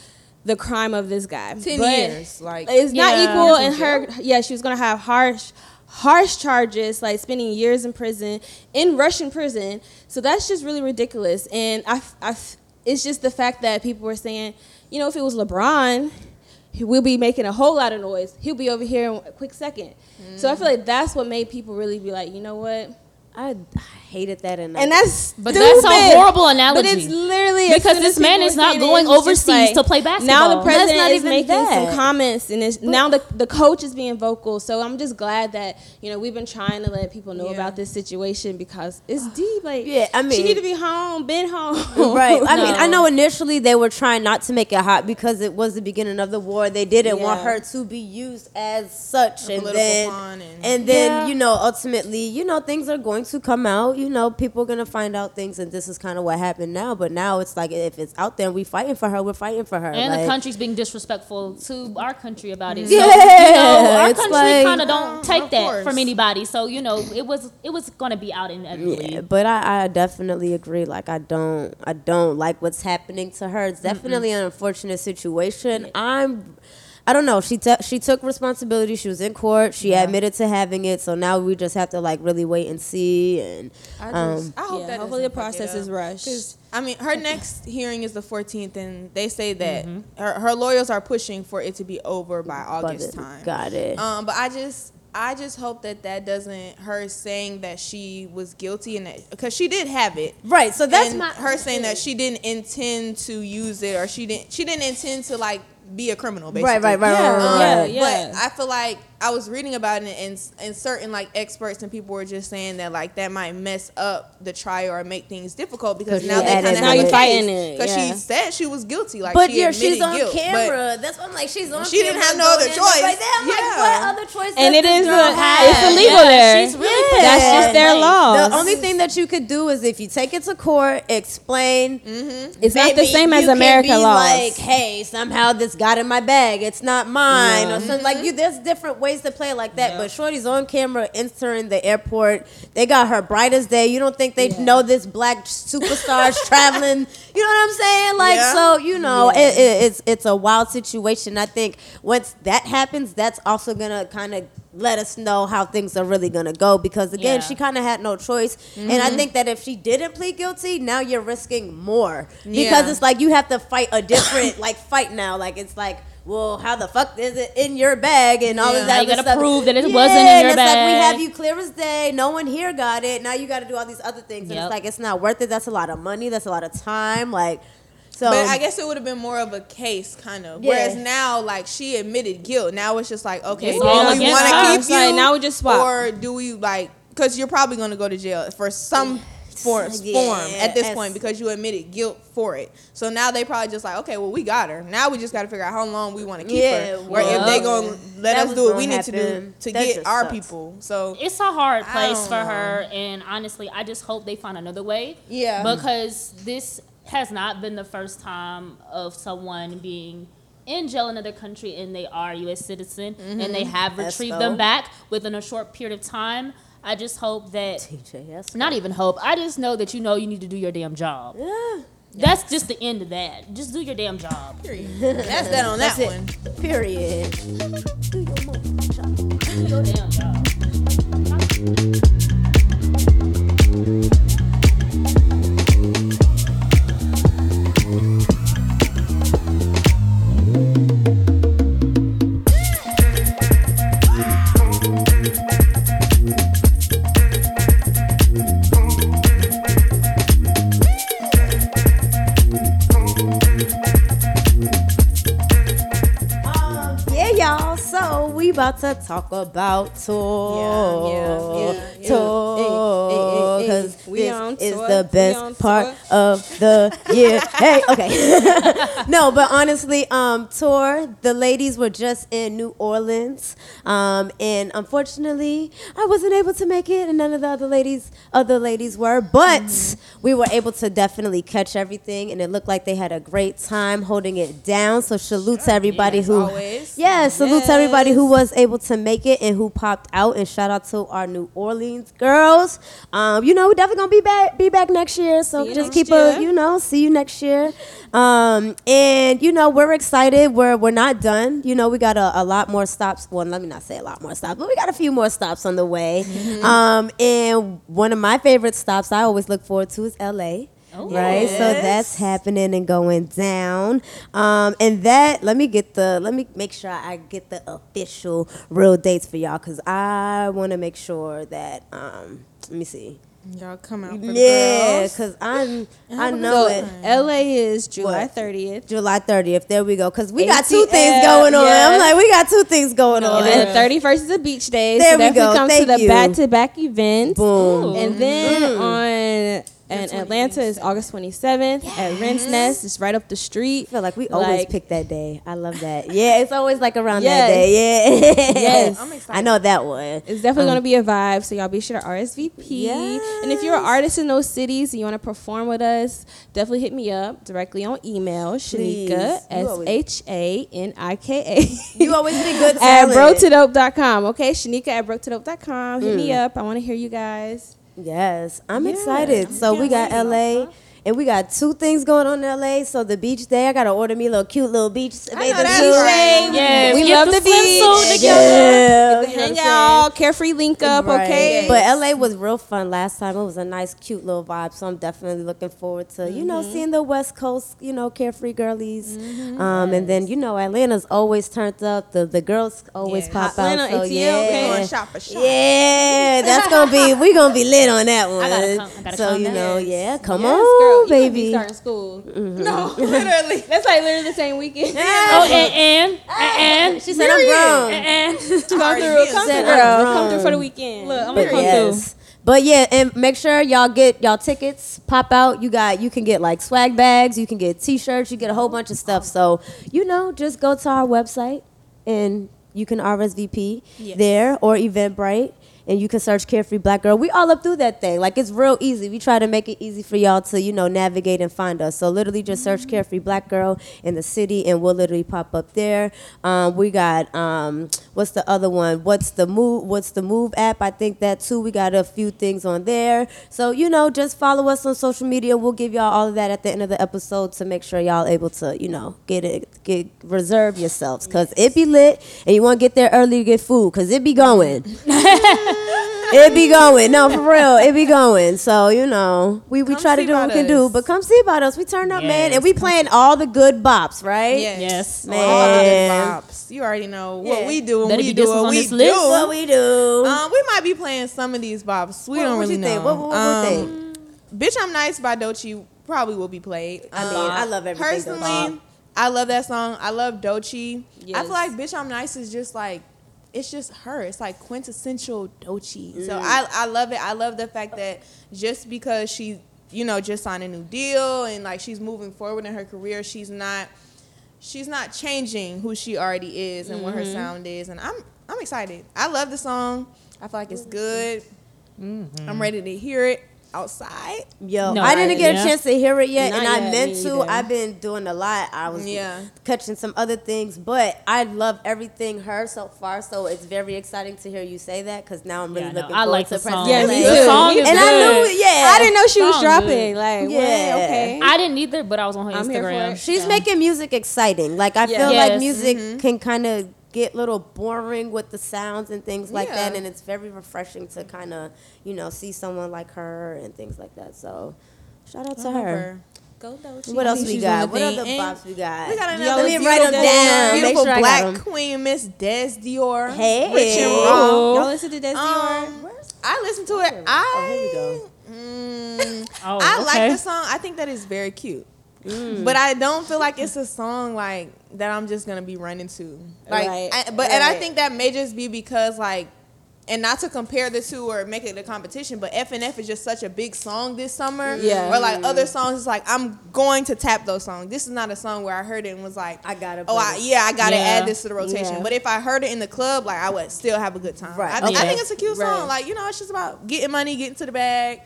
the crime of this guy. Ten But- years. Like it's not Yeah. equal and her yeah she was gonna have harsh harsh charges like spending years in prison in russian prison so that's just really ridiculous and i, I it's just the fact that people were saying you know if it was lebron he will be making a whole lot of noise he'll be over here in a quick second so i mm. feel like that's what made people really be like you know what I hated that and and that's But that's a stupid. horrible analogy. But it's literally Because this man is not going it, it's just overseas to play basketball. Now basketball. the That's president not is even making that. some comments, and it's, now the the coach is being vocal. So I'm just glad that you know we've been trying to let people know Yeah. about this situation because it's deep. Like Yeah, I mean she need to be home, been home. Right. I mean, I know initially they were trying not to make it hot because it was the beginning of the war. They didn't want her to be used as such, A and political then pawn and- and then Yeah. you know ultimately you know things are going to come out. You know people are gonna find out things, and this is kind of what happened now. But now it's like if it's out there, we're fighting for her. We're fighting for her. and like, the country's being disrespectful to our country about it. Yeah. So, you know, our our country like kind of don't uh, take of that course. from anybody. So you know, it was it was gonna be out inevitably. Yeah, but I, I definitely agree. Like I don't I don't like what's happening to her. It's definitely an unfortunate situation. I'm I don't know. She t- she took responsibility. She was in court. She admitted to having it. So now we just have to like really wait and see. And I, um, I hope Yeah, that hopefully the fuck process is rushed. I mean, her next hearing is the 14th, and they say that Mm-hmm. her, her lawyers are pushing for it to be over by but August it- time. got it. Um, but I just, I just hope that that doesn't her saying that she was guilty and that because she did have it. right. So that's and my her saying that she didn't intend to use it or she didn't she didn't intend to like be a criminal basically. right, right, right, Yeah, right, right, yeah, um, yeah. But I feel like I was reading about it, and and certain like experts and people were just saying that like that might mess up the trial or make things difficult because now she they added kind of Now you a fighting it, because yeah. she said she was guilty. Like, But she yeah, she's on guilt, but- camera. That's why I'm like, she's on. She didn't have no other choice. Like that. I'm Yeah. like, what other choice? And does it this a, it's illegal Yeah, there. she's really Yeah. That's just their Like, laws. The only thing that you could do is if you take it to court, explain. Mm-hmm. it's not the same as you can America laws. Like, hey, somehow this got in my bag. It's not mine, or something like mm-hmm. you. There's different ways to play it like that. But Shorty's on camera entering the airport. They got her bright as day. You don't think they know this black superstar's traveling? You know what I'm saying? Like, Yeah. so you know, it, it, it's it's a wild situation. I think once that happens, that's also gonna kind of let us know how things are really gonna go because again Yeah. she kind of had no choice and i mm-hmm. think that if she didn't plead guilty now you're risking more because Yeah. it's like you have to fight a different like fight now like it's like well how the fuck is it in your bag and all Yeah. of Now that you gotta stuff. prove that it Yeah, wasn't in your bag. and it's like we have you clear as day no one here got it now you got to do all these other things and Yep. it's like it's not worth it that's a lot of money that's a lot of time like so But I guess it would have been more of a case, kind of. Yeah. Whereas now, like she admitted guilt. Now it's just like, okay, It's do all we against want to keep It's you, like, now we just swap. or do we like? Because you're probably going to go to jail for some for, Yeah, form at this it's- point because you admitted guilt for it. So now they probably just like, okay, well we got her. Now we just got to figure out how long we want to keep Yeah, her, or if they gonna let us do what gonna we need to do happen. to That get our sucks. people. So it's a hard place for know. her and honestly i just hope they find another way Yeah. because this has not been the first time of someone being in jail in another country and they are u.s citizen and they mm-hmm. have retrieved them back within a short period of time i just hope that TJ, not even hope i just know that you know you need to do your damn job yeah that's just the end of that just do your damn job Period. that's that on that That's it. one. period do your motherfucking job. do your damn job about to talk about tour. Yeah, yeah, yeah, yeah. Tour. Because We this is tour. the best part tour. of the year. hey, okay. no, but honestly, um, tour. The ladies were just in New Orleans, um, and unfortunately, I wasn't able to make it, and none of the other ladies, other ladies were. But Mm-hmm. we were able to definitely catch everything, and it looked like they had a great time holding it down. So salute to everybody Yes, who, always. yeah, salute to everybody who was able to make it and who popped out, and shout out to our New Orleans girls. Um, you know, we're definitely gonna be back, be back next year. So just keep year. a, you know, see you next year. Um, and you know, we're excited. We're we're not done. You know, we got a, a lot more stops. Well, let me not say a lot more stops, but we got a few more stops on the way. Mm-hmm. Um, and one of my favorite stops I always look forward to is LA. Right, so that's happening and going down, um, and that let me get the let me make sure I get the official real dates for y'all because I want to make sure that um, let me see, Y'all come out for yeah, because I'm I know good it. LA is July? 30th. July 30th. There we go. Because we got two things going on. yeah. I'm like, we got two things going on. And then the 31st is a beach day. There so we go. come Thank to the you. back to back event. Boom. And then on And Atlanta is August 27th at Rent's Nest. It's right up the street. I feel like we always Like- pick that day. I love that. Yeah, it's always like around Yes. that day. Yeah. Yes. I'm excited. I know that one. It's definitely going to be a vibe, so y'all be sure to RSVP. And if you're an artist in those cities and you want to perform with us, definitely hit me up directly on email, Shanika, Please. You always- H A N I K You be good A, at talent. broketodope.com. Okay, Shanika at broketodope.com. Hit Mm. me up. I want to hear you guys. Yes, I'm Yeah. excited. So we got LA. And we got two things going on in LA. So the beach day, I gotta order me a little cute little beach bathing that's suit. right. Yes, We get love the the beach. swimsuit together. Yeah, Hang you know what I'm saying? out, carefree link up, Right. okay? But LA was real fun last time. It was a nice, cute little vibe. So I'm definitely looking forward to, you know, seeing the West Coast, you know, carefree girlies. Um, and then, you know, Atlanta's always turned up. The the girls always Yeah. pop Atlanta, out. So ATL, yeah. okay. Going shop for shop. Yeah, that's gonna be we're gonna be lit on that one. gotta come- I gotta so come you know, yeah, come Yes, on, girl, you be baby. starting school. Mm-hmm. No, literally. That's like literally the same weekend. Oh, and and and She said I'm grown. and come Already through, being come said through, I'm come through for the weekend. Look, I'm But gonna come yes. But yeah, and make sure y'all get y'all tickets. Pop out. You got you can get like swag bags. You can get T-shirts. You get a whole bunch of stuff. So you know, just go to our website and you can RSVP Yes. there or Eventbrite. And you can search Carefree Black Girl. We all up through that thing. Like it's real easy. We try to make it easy for y'all to, you know, navigate and find us. So literally just search Carefree Black Girl in the city and we'll literally pop up there. Um, we got um, what's the other one? What's the move what's the move app? I think that too. We got a few things on there. So, you know, just follow us on social media. We'll give y'all all of that at the end of the episode to make sure y'all able to, you know, get it get reserve yourselves. Cause it be lit and you wanna get there early to get food, cause it be going. it be going. No, for real, it be going. So you know, we, we Come try to do what we about can do, but come see about us. We turn up, man, and we playing all the good bops, right? Yes. Yes. Man. All the good bops. You already know what Yeah. we do when we do what we do. list. What we do? Um, we might be playing some of these bops. We What- don't really you know. think? What- what- what um, think? Bitch, I'm Nice by Doechii probably will be played. I mean, Um, I love everything Personally, I love that song. I love Doechii. I feel like Bitch, I'm Nice is just like, it's just her. It's like quintessential Doechii. Mm. So I, I love it. I love the fact that just because she, you know, just signed a new deal and like she's moving forward in her career, she's not she's not changing who she already is and what Mm-hmm. her sound is and i'm i'm excited i love the song i feel like it's good Mm-hmm. i'm ready to hear it outside Yo, No, I didn't get yeah. a chance to hear it yet, Not and I yet, meant me to. either. I've been doing a lot. I was Yeah. catching some other things, but I love everything her so far. So it's very exciting to hear you say that because now I'm really Yeah, no, looking I forward like to the song. Yeah, me LA. too. The song is And I good. knew, yeah, I didn't know she was dropping. good. Like, Yeah. yeah, okay. I didn't either, but I was on her I'm here for Instagram. it. She's so. making music exciting. Like I Yeah. feel like Yes. music mm-hmm. can kind of get a little boring with the sounds and things like that, and it's very refreshing to kind of you know see someone like her and things like that. So shout out to I love her. Go Doechii. What else think we got? What the other thing. bops we got? we got another let me me write them beautiful- down. Beautiful sure I got black 'em. queen miss dess dior Hey. rich and Y'all raw listen to Dess um, Dior? i listened to it i Oh, here we go. Mm, Oh, I okay. like the song. I think that is very cute. Mm. But I don't feel like it's a song like that I'm just gonna be running to. Like, Right, I, but and I think that may just be because like, and not to compare the two or make it a competition, but F and F is just such a big song this summer. Yeah. Or like other songs, it's like I'm going to tap those songs. This is not a song where I heard it and was like, I gotta Oh, I, yeah, I gotta Yeah. add this to the rotation. Yeah. But if I heard it in the club, like I would still have a good time. Right, I think, I think it's a cute Right. song. Like you know, it's just about getting money, getting to the bag.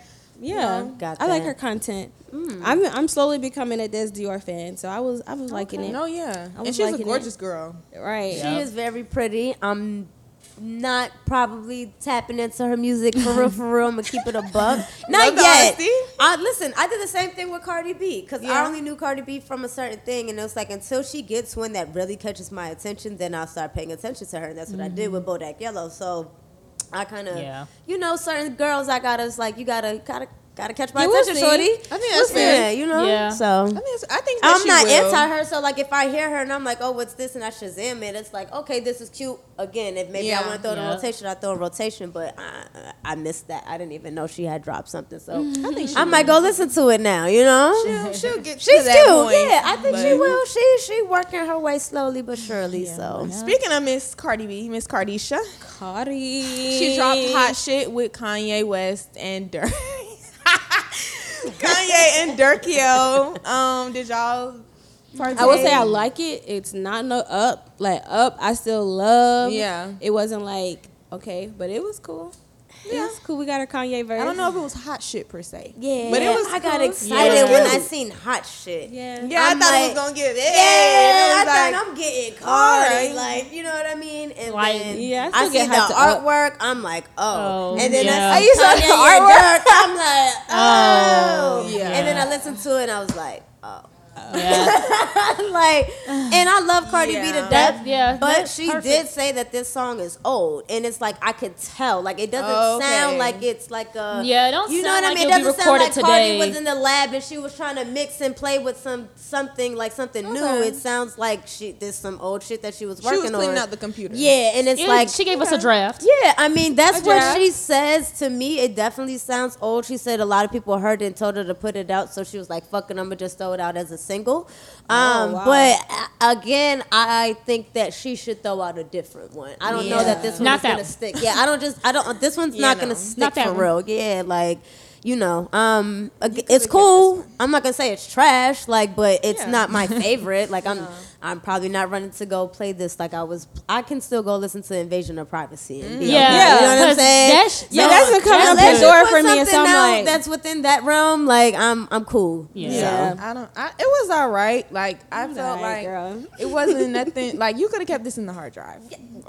Yeah, know, got I like her content. Mm. I'm I'm slowly becoming a Dess Dior fan, so I was I was liking it. No, yeah, I and was she's a liking it. gorgeous girl. Right. She is very pretty. I'm not probably tapping into her music for real, for real. I'm gonna keep it a buck. Not Love yet. honesty. I, listen, I did the same thing with Cardi B because I only knew Cardi B from a certain thing, and it was like until she gets one that really catches my attention, then I'll start paying attention to her, and that's what I did mm-hmm. with Bodak Yellow. So I kind of, Yeah. you know, certain girls I gotta like you gotta gotta gotta catch my Yeah, we'll attention, see. shorty. I think that's Yeah, fair. you know. Yeah. So I think, I think that I'm she not will. anti her, so like if I hear her and I'm like, oh, what's this, and I Shazam it, it's like, okay, this is cute. Again, if maybe I want to throw it in Yeah. rotation, I throw in rotation, but I, I missed that. I didn't even know she had dropped something, so mm-hmm. I think she I might go listen to it now. You know, She'll, she'll get she's to that cute. point, yeah, I think she will. She she working her way slowly but surely. So Speaking of Miss Cardi B, Miss Cardisha, Cardi. she dropped hot shit with Kanye West and Durk. Kanye and Durkio. Um, did y'all? Partake? I would say I like it. It's not no up like up. I still love. Yeah. It wasn't like okay, but it was cool. Yeah, it's cool. We got a Kanye verse. I don't know if it was hot shit per se. Yeah, but it was. I got excited It was when I seen hot shit. Yeah. Yeah, I'm I thought it was gonna get. Yeah, Yeah, it I like, thought I'm getting Cardi, Alright. like you know what I mean. And Like, then yeah, I I, still see get the hyped up. artwork. I'm like, oh, Oh, and then yeah. I see you saw the Kanye and artwork? I'm like, oh, Oh, yeah. And then I listened to it and I was like, Yeah. like, and I love Cardi B to death. That- yeah, But she perfect. did say that this song is old, and it's like I could tell, like it doesn't oh, Okay. sound like it's like a Yeah, it don't you know sound what I mean. It doesn't sound like recorded Cardi today. was in the lab and she was trying to mix and play with some something like something new. It sounds like she there's some old shit that she was She working was cleaning on. out the computer. yeah, and it's Yeah, like she gave us a draft. yeah, I mean that's what draft. she says to me. It definitely sounds old. She said a lot of people heard it and told her to put it out, so she was like, "Fucking, I'm gonna just throw it out as a single." Um, wow. But uh, again, I think that she should throw out a different one. I don't know that this one's Not gonna one. stick. Yeah, I don't just I don't. This one's Yeah, not no. gonna stick Not for one. real. Yeah, like. You know, um, ag- it's cool. I'm not gonna say it's trash, like, but it's Yeah. not my favorite. Like, I'm, I'm probably not running to go play this. Like, I was, I can still go listen to Invasion of Privacy. And be mm. Yeah, okay. you know what I'm 'cause saying? that's- Yeah, that's been coming up the door for me, and so I'm like- that's within that realm. Like, I'm, I'm cool. Yeah. Yeah. I don't. I, it was all right. Like I felt alright, like girl. it wasn't nothing. Like you could have kept this in the hard drive.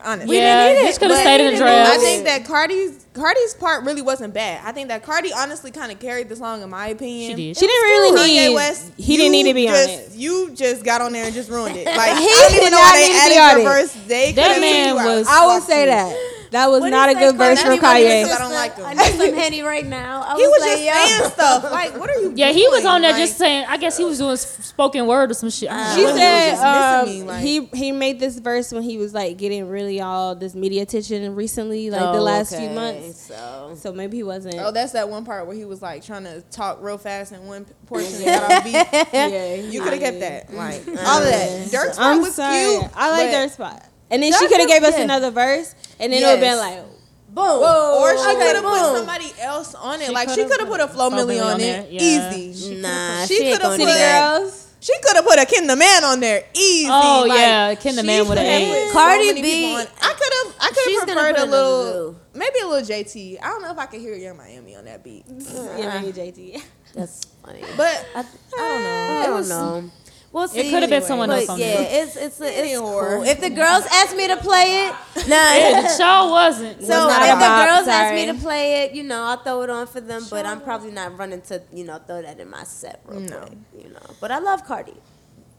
Honestly. yeah, didn't need this it, could have stayed in the didn't. I think that Cardi's Cardi's part really wasn't bad. I think that Cardi honestly kind of carried the song in my opinion. She did. She didn't really Kanye need. West, he didn't need to be on it. You just got on there and just ruined it. Like I He don't even know not why need to they be added on your it. They That man took you out. was- I would say that. That was What not a good say, verse Cardi? from Kanye. I don't like him. I need some henny right now. I He was like, just yo. saying stuff. Like, what are you? Yeah, he was on there Like, just saying. I guess he was doing spoken word or some shit. I don't She know. He said um, me, like- he he made this verse when he was like getting really all this media attention recently, like the Oh, last few months. So. So maybe he wasn't. Oh, that's that one part where he was like trying to talk real fast in one portion and got beat. yeah, You could have kept that. Like all of that. Durk's part I'm was sorry. cute. I like but- their spot. And then she could have gave us yeah. another verse, and then it would have been like, Boom. Or she Okay, could have put somebody else on it. She like she coulda could put a Flo Flo Milli Milli on on it. yeah. Easy. Nah, She she, coulda put do City. Girls. She could have put a Ken the Man on there. Easy. Oh, like, yeah, Ken the Man with an coulda A. put so Cardi many B- people on- I could have. I could have preferred put a another little, Lou. maybe a little JT. I don't know if I could hear Yung Miami on that beat, Yeah, maybe JT. That's funny. but I, I don't know. I don't know. We'll see. coulda been someone else on yeah, there. it's it's it's Anywhere. cool. If the girls ask me to play it, nah. The show wasn't. So not if the bop, girls ask me to play it, you know, I'll throw it on for them. But I'm probably not running to, you know, throw that in my set real No. quick. You know, but I love Cardi.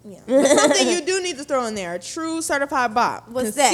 Yeah. But something you do need to throw in there: a true certified bop. What's that?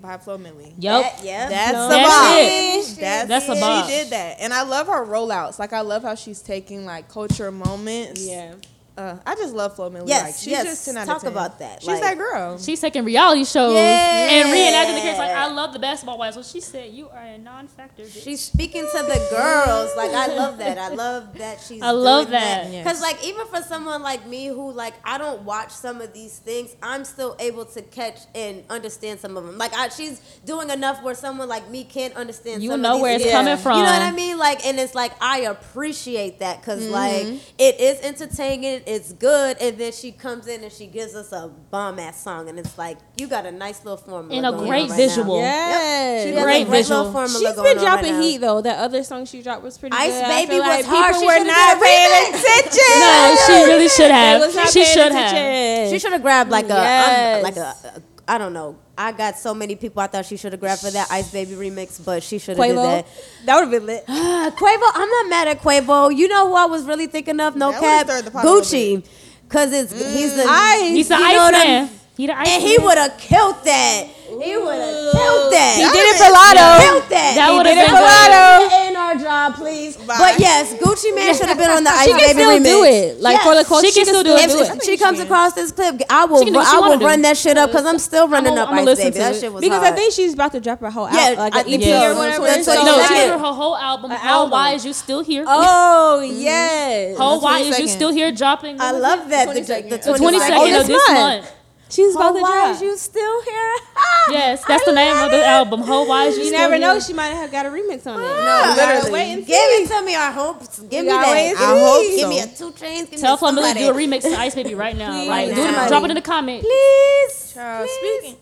By Flo Milli. Yup. That- yeah, That's No. a That's bop. it. That's, That's a she did that, and I love her rollouts. Like I love how she's taking like culture moments. Yeah. Uh, I just love Flo Milli. Yes, like, she's yes. just 10 out of Talk 10. about that, She's like- that girl. She's taking reality shows Yeah. and reenacting the characters. Like I love the basketball wives. Well, she said you are a non-factor. bitch." She's speaking to the girls. Like I love that. I love that she's. I love doing that. Yes. Because like even for someone like me who like I don't watch some of these things, I'm still able to catch and understand some of them. Like I, she's doing enough where someone like me can't understand. You some know of these where it's things. coming from. You know what I mean? Like and it's like I appreciate that because Mm-hmm. like it is entertaining, it's good, and then she comes in and she gives us a bomb ass song, and it's like you got a nice little formula And a going great on right visual. Now. Yes. She has Great great visual. little formula She's going been on dropping right now. heat though. That other song she dropped was pretty Ice good. I Baby feel like was hard. People She were should've not did a paying attention. No, she really should have. She paying should have. attention. She should have grabbed like a, Yes. um, like a, a, I don't know. I got so many people I thought she should have grabbed for that Ice Baby remix, but she should have did that. That would have been lit. Uh, Quavo, I'm not mad at Quavo. You know who I was really thinking of? No That cap, stirred the pot a little Gucci, because it's he's the Ice. He's the you know ice man. He the ice and he would have killed that. He would have killed that. He did it for Lotto. Killed that. That He would've did it been for good. Lotto. In our job, please. Bye. But yes, Gucci Mane should have been on the Ice She can still remix. do it. Like Yes. for the culture, She can still do it. If do she comes across this clip, I will. Do I will wanna do. run that shit up because I'm still running I'ma- up I'ma Ice listen Baby. to That it. shit was Because hard. I think she's about to drop her whole Yeah, album, like I an EP so. or whatever. That's so No, she did her whole album. How why is you still here? Oh mm-hmm. yes. How why is you still here dropping? I love that. The, 22nd. the, The 22nd Oh, of this this month. Month. She's about to Why drop. is you still here? Yes, that's the name of the album. Ho, why is you, You still never here? know. She might have got a remix on it. No, literally. Wait and Give it to me. I hope. Give me gotta that. I hope. see. Give me a 2 Chainz. Give Tell me Flo Milli to do a remix to Ice Baby right now. Please. Like, do drop it in the comment. Please. Child, Please. speaking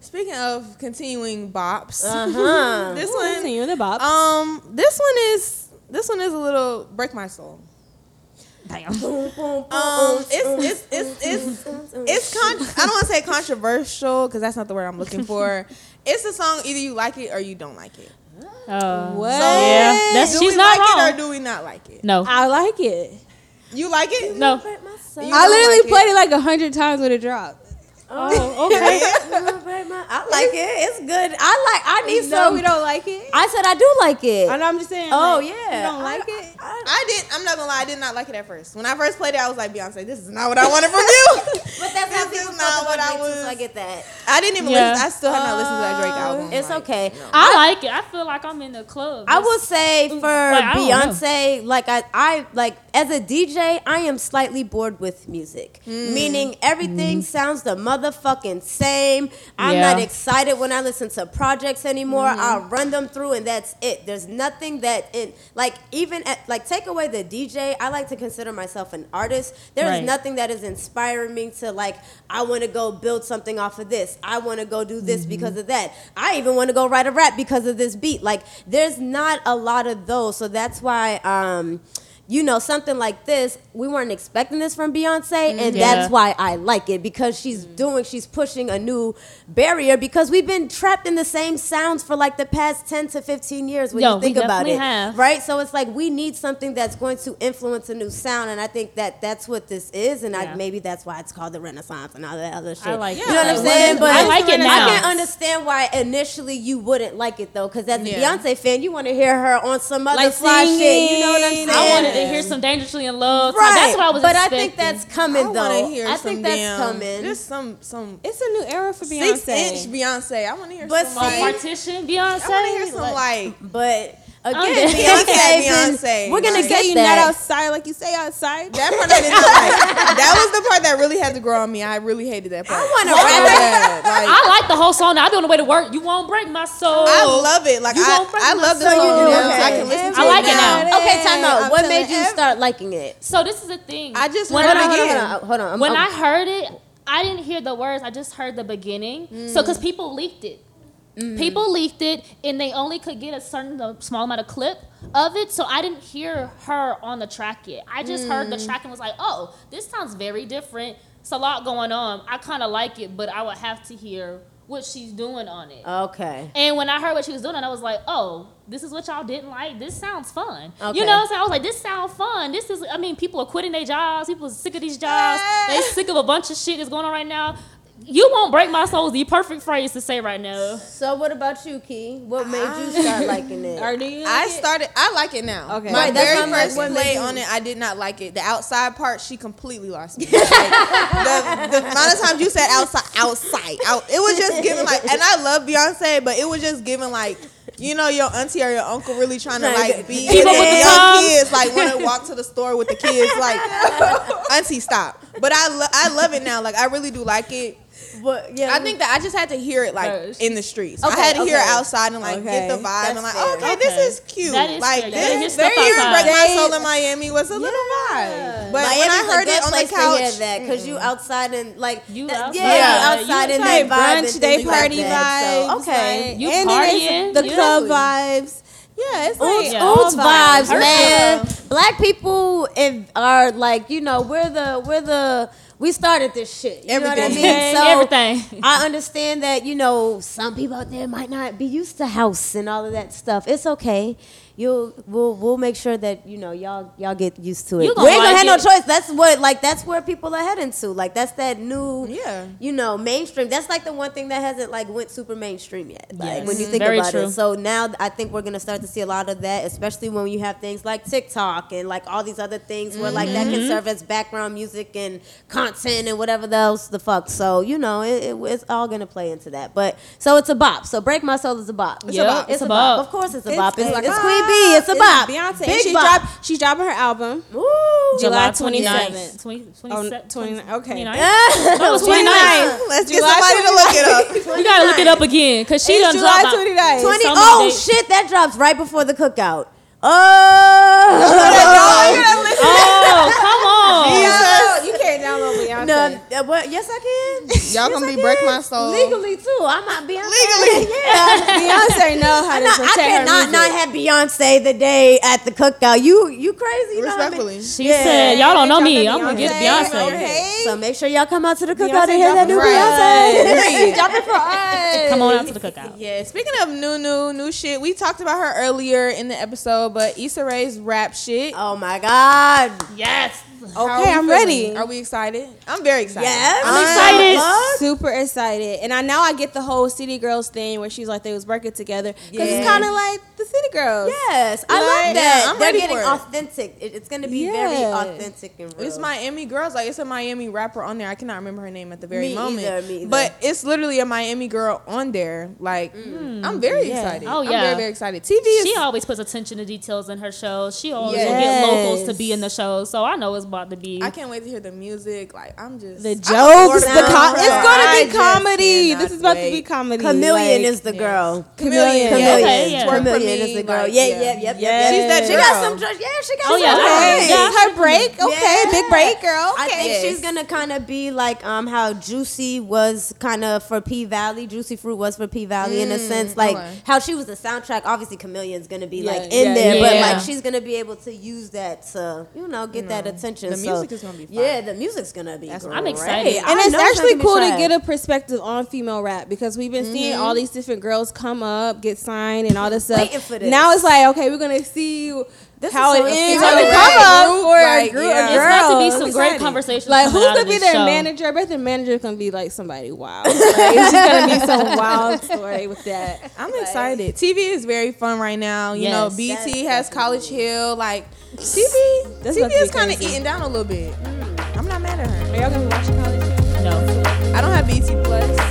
speaking of continuing bops, Uh-huh. this one Continue the bop. um this one is this one is a little break my soul. Damn. Um, it's it's it's it's it's con- I don't want to say controversial because that's not the word I'm looking for. It's a song either you like it or you don't like it. Uh, what? Yeah, that's do she's we not like wrong. it or do we not like it? no, I like it. You like it? no. I literally like it? played it like a hundred times when it dropped. Oh, okay. I like it. It's good. I like. I need No, some. we don't like it. I said I do like it. I know. I'm just saying. Oh like, yeah. You don't like it? I did. I'm not gonna lie. I did not like it at first. When I first played it, I was like, Beyonce, this is not what I wanted from you. But that's how people not what I Drake, was- So I get that. I didn't even Yeah. listen. I still have not listened to that Drake album. It's Like, okay. I like it. I feel like I'm in the club. I will say for Like, I. Beyonce, like I, I like as a DJ, I am slightly bored with music. Hmm. Meaning everything sounds the motherfucking same. I'm Yeah. not excited when I listen to projects anymore. Mm-hmm. I'll run them through and that's it. There's nothing that in like even at like take away the DJ. I like to consider myself an artist. There is Right. nothing that is inspiring me to like I want to go build something off of this. I want to go do this because of that. I even want to go write a rap because of this beat. Like there's not a lot of those. So that's why um you know, something like this, we weren't expecting this from Beyonce, mm-hmm. and Yeah. that's why I like it because she's mm-hmm. doing, she's pushing a new barrier because we've been trapped in the same sounds for like the past 10 to 15 years when Yo, you think about it. have. Right? So it's like we need something that's going to influence a new sound, and I think that that's what this is, and Yeah. I, maybe that's why it's called the Renaissance and all that other shit. I like you know what I'm saying? But I like it now. I can understand why initially you wouldn't like it though, because as a. Beyonce fan, you want to hear her on some other Like fly shit. You know what I'm singing. saying? I wanted to hear some Dangerously in Love. Right, That's what I was but expecting. I think that's I coming want though. to hear I some think that's damn, coming. Just some some It's a new era for Beyonce. six inch Beyonce. I want to hear But some see- like, partition, Beyonce. I want to hear some like But again, Okay. Beyonce, Beyonce, we're gonna like- get Say you that. not outside like you say outside. that part I did not like. That was the part that really had to grow on me. I really hated that part. I wanna So rap it. Like, I like the whole song. I'll be on the way to work. You won't break my soul. I love it. Like You I, won't break I love the soul. song now. Okay. I can listen to I like it now. now. Okay, time out. I'm What made you ev- start liking it? So this is the thing. I just when heard I, it again. hold on, hold on. When I heard it, I didn't hear the words. I just heard the beginning. So mm. because people leaked it. Mm-hmm. People leaked it, and they only could get a certain small amount of clip of it. So I didn't hear her on the track yet. I just heard the mm. track and was like, "Oh, this sounds very different. It's a lot going on. I kind of like it, but I would have to hear what she's doing on it." okay. And when I heard what she was doing, I was like, oh, this is what y'all didn't like. This sounds fun. Okay. You know what I'm saying? I was like, this sounds fun. This is, I mean, people are quitting their jobs. People are sick of these jobs. they sick of a bunch of shit that's going on right now. You won't break my soul is the perfect phrase to say right now. So what about you, Key? What made you ah. start liking it? Or do you? I it? started. I like it now. Okay. My Right, that's very what I'm like, first what play you- on it, I did not like it. The outside part, she completely lost me. Like, the, the amount of times you said outside, outside, out, it was just giving like. And I love Beyonce, but it was just giving like. You know, your auntie or your uncle really trying to like be Keep with the young times. kids, like want to walk to the store with the kids, like auntie, stop. But I, lo- I love it now. Like I really do like it. But yeah, I think that I just had to hear it like First. in the streets. Okay, I had to hear it outside and like get the Okay. vibe and That's like, fair. okay, this is cute. That is like fair. You gotta this, stuff even outside. break my soul in Miami was a little vibe. But when I heard it on the place to hear couch, that because you mm-hmm. outside and like You outside. yeah, Yeah. you outside You and like that vibe brunch, and day things like party that. vibes. So, okay. like- You and partying, the club know. vibes. Yeah, it's like Oots, Yeah. oots vibes, man. Black people if, are like, you know, we're the we're the we started this shit. You know what I mean? So Everything. I understand that, you know, some people out there might not be used to house and all of that stuff. It's okay. You'll we'll we'll make sure that, you know, y'all y'all get used to it. You We gonna ain't gonna like have no choice. That's what like that's where people are heading to. Like that's that new Yeah. you know, mainstream. That's like the one thing that hasn't like went super mainstream yet. Like Yes. when you think Very about true. it. So now I think we're gonna start to see a lot of that, especially when you have things like TikTok and like all these other things where like that Mm-hmm. can serve as background music and content and whatever else the fuck. So you know, it, it, it's all gonna play into that. But so it's a bop. So break my soul is a bop. It's a bop. It's, It's a a bop. bop. Of course, it's a bop. It's, it's like a bop. Queen Bee. It's a bop. Beyonce. Big and she bop. dropped she's dropping her album. Woo. July 29th. 27th. 20, Oh, 27, 29 okay. 29? Ah, That was 29. Let's get July somebody to look it up. You gotta look it up again, cause she It's done July dropped. out- 29th. 20. So oh dates. shit, that drops right before the cookout. Oh. Oh, come on. you can't download Beyonce. no, uh, what? Yes, I can. Y'all gonna be break my soul. Legally too. I'm not Beyonce. Legally. yeah. Beyonce know how to I, protect I her cannot music. not have Beyonce the day at the cookout. You you crazy? You know how many- Respectfully. She Yeah. said, "Y'all don't know me. I'm gonna get Beyonce. Beyonce." Okay. So make sure y'all come out to the cookout Beyonce and hear that new dropping Beyonce. Drop it for us. Come on out to the cookout. Yeah, speaking of new, new, new shit, we talked about her earlier in the episode, but Issa Rae's rap shit. oh my God. Yes. Okay, I'm ready. Are we excited? I'm very excited. Yes. I'm excited. Super excited, and I now I get the whole City Girls thing where she's like they was working together because Yeah. it's kind of like the City Girls. Yes, I Like, love that. yeah, I'm They're ready getting for authentic. It- it's going to be very authentic and real. It's Miami girls. Like it's a Miami rapper on there. I cannot remember her name at the very Me moment. either, me either. But it's literally a Miami girl on there. Like mm. I'm very Yeah. excited. Oh, yeah, I'm very very excited. TV is She always puts attention to details in her shows. She always will get locals to be in the show, so I know it's about to be. I can't wait to hear the music. Like I'm just The jokes, the of com- it's gonna be comedy. This is about to be comedy. KaMillion like- is the yes. girl. KaMillion. KaMillion. yes. Okay, yeah. KaMillion me, is the girl. like, yeah, yeah, yep, yep, Yeah. yep. She's that She got girl. some. dr- Yeah, she got Oh, some. yeah, I- drinks. yeah. her break. Okay, Yeah. big break, girl. Okay. I think Yes. she's gonna kind of be like um how Juicy was kind of for P Valley. Juicy Fruit was for P Valley in a sense, like okay. how she was the soundtrack. Obviously, KaMillion's gonna be Yeah, like in yeah, there, but yeah. like she's gonna be able to use that to you know get that attention. the So, music is gonna be fire. yeah, the music's gonna be. That's- great. I'm excited. And I it's actually cool to get a perspective on female rap because we've been seeing all these different girls come up, get signed, and all this stuff. Waiting for this. Now it's like, okay, we're gonna see This how is it so is exciting. on the Right. come up Group, for a like, group yeah. of it's girls. about to be some great Exciting. conversations. Like, who's gonna be their show. manager? I bet the manager gonna be like somebody wild. Like, it's just gonna be some wild story with that. I'm excited. TV is very fun right now. You know, BT has College Hill. Like TV, That's TV about to be is kind of eating down a little bit. Mm. I'm not mad at her. Are y'all gonna watch college? Hill? No. I don't have BT Plus, so if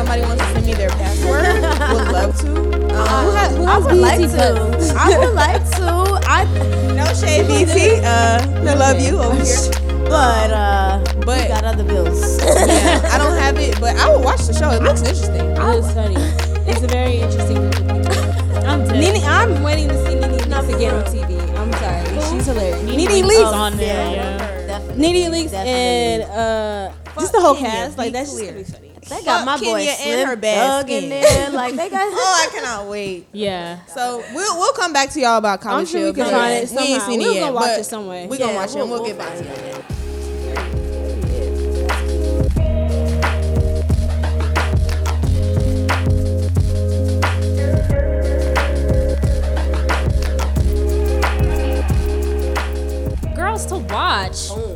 somebody wants to send me their password, would love to. Um, Who has, who I would like BT to. I would like to. I no shade, BT. Uh, I love you over here. but uh, But- we got other bills. Yeah, I don't have it, but I will watch the show. It looks interesting. It is funny. It's a very interesting group of people. I'm dead. Nene, I'm waiting to see Nene Leakes again on TV. I'm sorry, she's hilarious. Nene Leakes Leakes, is on there. Yeah. Definitely. Nene Leakes, and uh, just the whole Kenya, cast. Like that's just clear. gonna be funny. They got my Fuck boy Kenya Slim and her bad Thug in there. Like they got. Oh, I cannot wait. Yeah. So we'll we'll come back to y'all about I'm College sure we Hill. can because find it We ain't seen We'll it yet. go watch but it some way. We gonna Yeah, watch it. and We'll, get back to it. it. Girls to watch. Oh.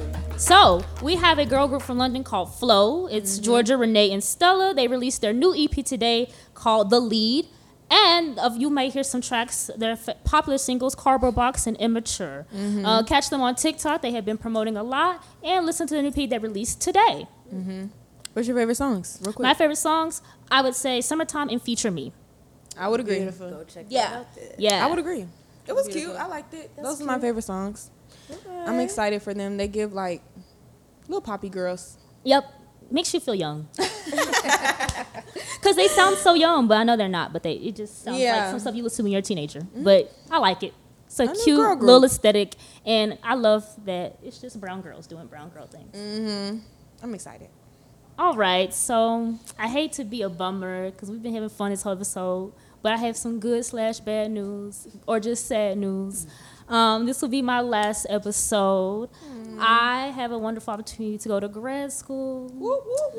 So we have a girl group from London called FLO. It's mm-hmm. Jorja, Renee, and Stella. They released their new EP today called The Lead. And of you might hear some tracks. Their f- popular singles, Cardboard Box and Immature. Mm-hmm. Uh, catch them on TikTok. They have been promoting a lot. And listen to the new EP that released today. Mm-hmm. What's your favorite songs? Real quick. My favorite songs, I would say "Summertime" and "Feature Me." I would agree. Go check Yeah. that out. Yeah, I would agree. It was cute. I liked it. Those are my favorite songs. I'm excited for them. They give like little poppy girls. Yep, makes you feel young. Because they sound so young, but I know they're not. But they it just sounds Yeah. like some stuff you listen to when you're a teenager. But I like it. It's a cute little aesthetic, and I love that it's just brown girls doing brown girl things. Mm-hmm. I'm excited. All right, so I hate to be a bummer because we've been having fun this whole episode, but I have some good slash bad news or just sad news. Um, this will be my last episode. I have a wonderful opportunity to go to grad school.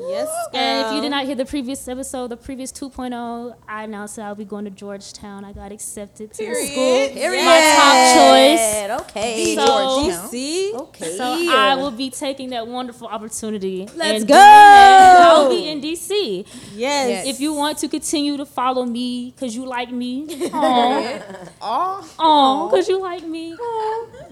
Yes, And if you did not hear the previous episode, the previous 2.0, I announced that I'll be going to Georgetown. I got accepted to the school. Period. My top choice. Okay. So- Georgetown. see, Okay. So I will be taking that wonderful opportunity. Let's go. I'll be in DC. yes, Yes. If you want to continue to follow me because you like me, aw, Oh, aw, because you like me,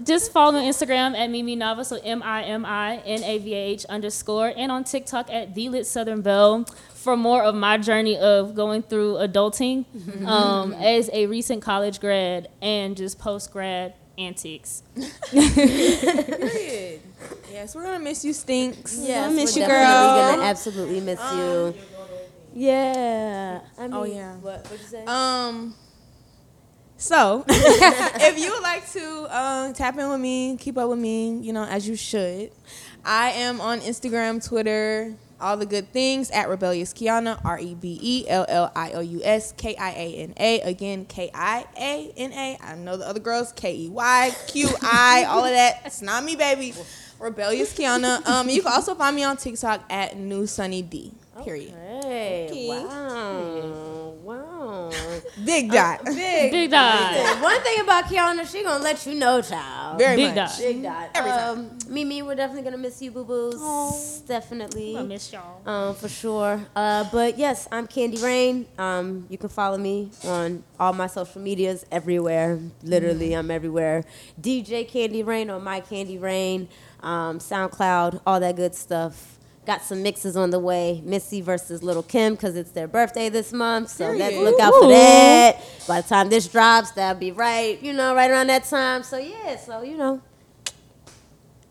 just follow me on Instagram at Mimi Navah. So So M I M I N A V A H underscore, and on TikTok at the Lit Southern Belle for more of my journey of going through adulting um, as a recent college grad and just post grad antics. Period. Yes, we're gonna miss you, Stinks. Yes, I miss we're you, definitely girl. Gonna absolutely miss you. Yeah. I mean, Oh, yeah. What? What'd you say? Um. So, if you would like to um, tap in with me, keep up with me, you know, as you should, I am on Instagram, Twitter, all the good things at Rebellious Kiana, R E B E L L I O U S K I A N A. Again, K I A N A. I know the other girls, K E Y, Q I, all of that. It's not me, baby. Rebellious Kiana. Um, you can also find me on TikTok at New Sunny D. Period. hey. Okay. Wow. Wow. Big dot. Big. Big dot. Listen, One thing about Kiana, she gonna let you know, child. Very Big much. dot. Big dot. Every um, Mimi, we're definitely gonna miss you, boo boos. Definitely. I miss y'all. Um, for sure. Uh, but yes, I'm Candy Raine. Um, you can follow me on all my social medias everywhere. Literally, I'm everywhere. DJ Candy Raine or My Candy Raine, um, SoundCloud, all that good stuff. Got some mixes on the way. Missy versus Lil' Kim because it's their birthday this month. So let's look out for that. By the time this drops, that'll be right, you know, right around that time. So yeah, so you know,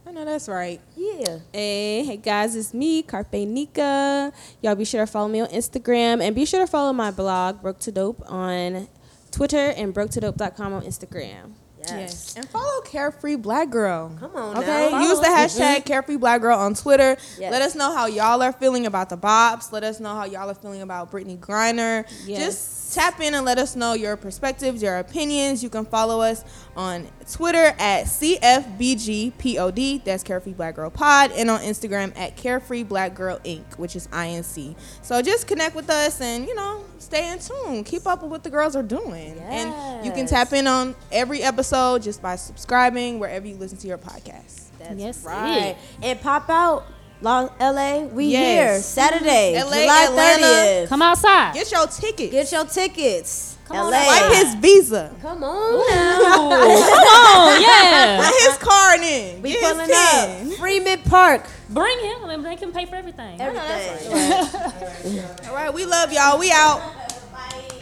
I know that's right. yeah. Hey, hey guys, it's me, Carpe Nika. Y'all be sure to follow me on Instagram and be sure to follow my blog, Broke to Dope, on Twitter and broketodope.com on Instagram. Yes. And follow Carefree Black Girl. Come on Okay. now. Use the Follow. hashtag mm-hmm. Carefree Black Girl on Twitter. Yes. Let us know how y'all are feeling about the bops. Let us know how y'all are feeling about Brittney Griner. Yes. Just tap in and let us know your perspectives, your opinions. You can follow us on Twitter at CFBGPOD. That's Carefree Black Girl Pod. And on Instagram at Carefree Black Girl Inc., which is INC. So just connect with us and, you know, stay in tune. Keep up with what the girls are doing. And you can tap in on every episode just by subscribing wherever you listen to your podcast. That's Yes, right. And pop out, Long LA, we yes. here Saturday, LA, July thirtieth. Come outside. Get your tickets. Get your tickets. Come LA. on, wipe his visa. Come on. Come on, yeah. Put his card in. We Get pulling up. Freeman Park. Bring him and make him pay for everything. Everything. All right. All, right. All right, we love y'all. We out. Bye.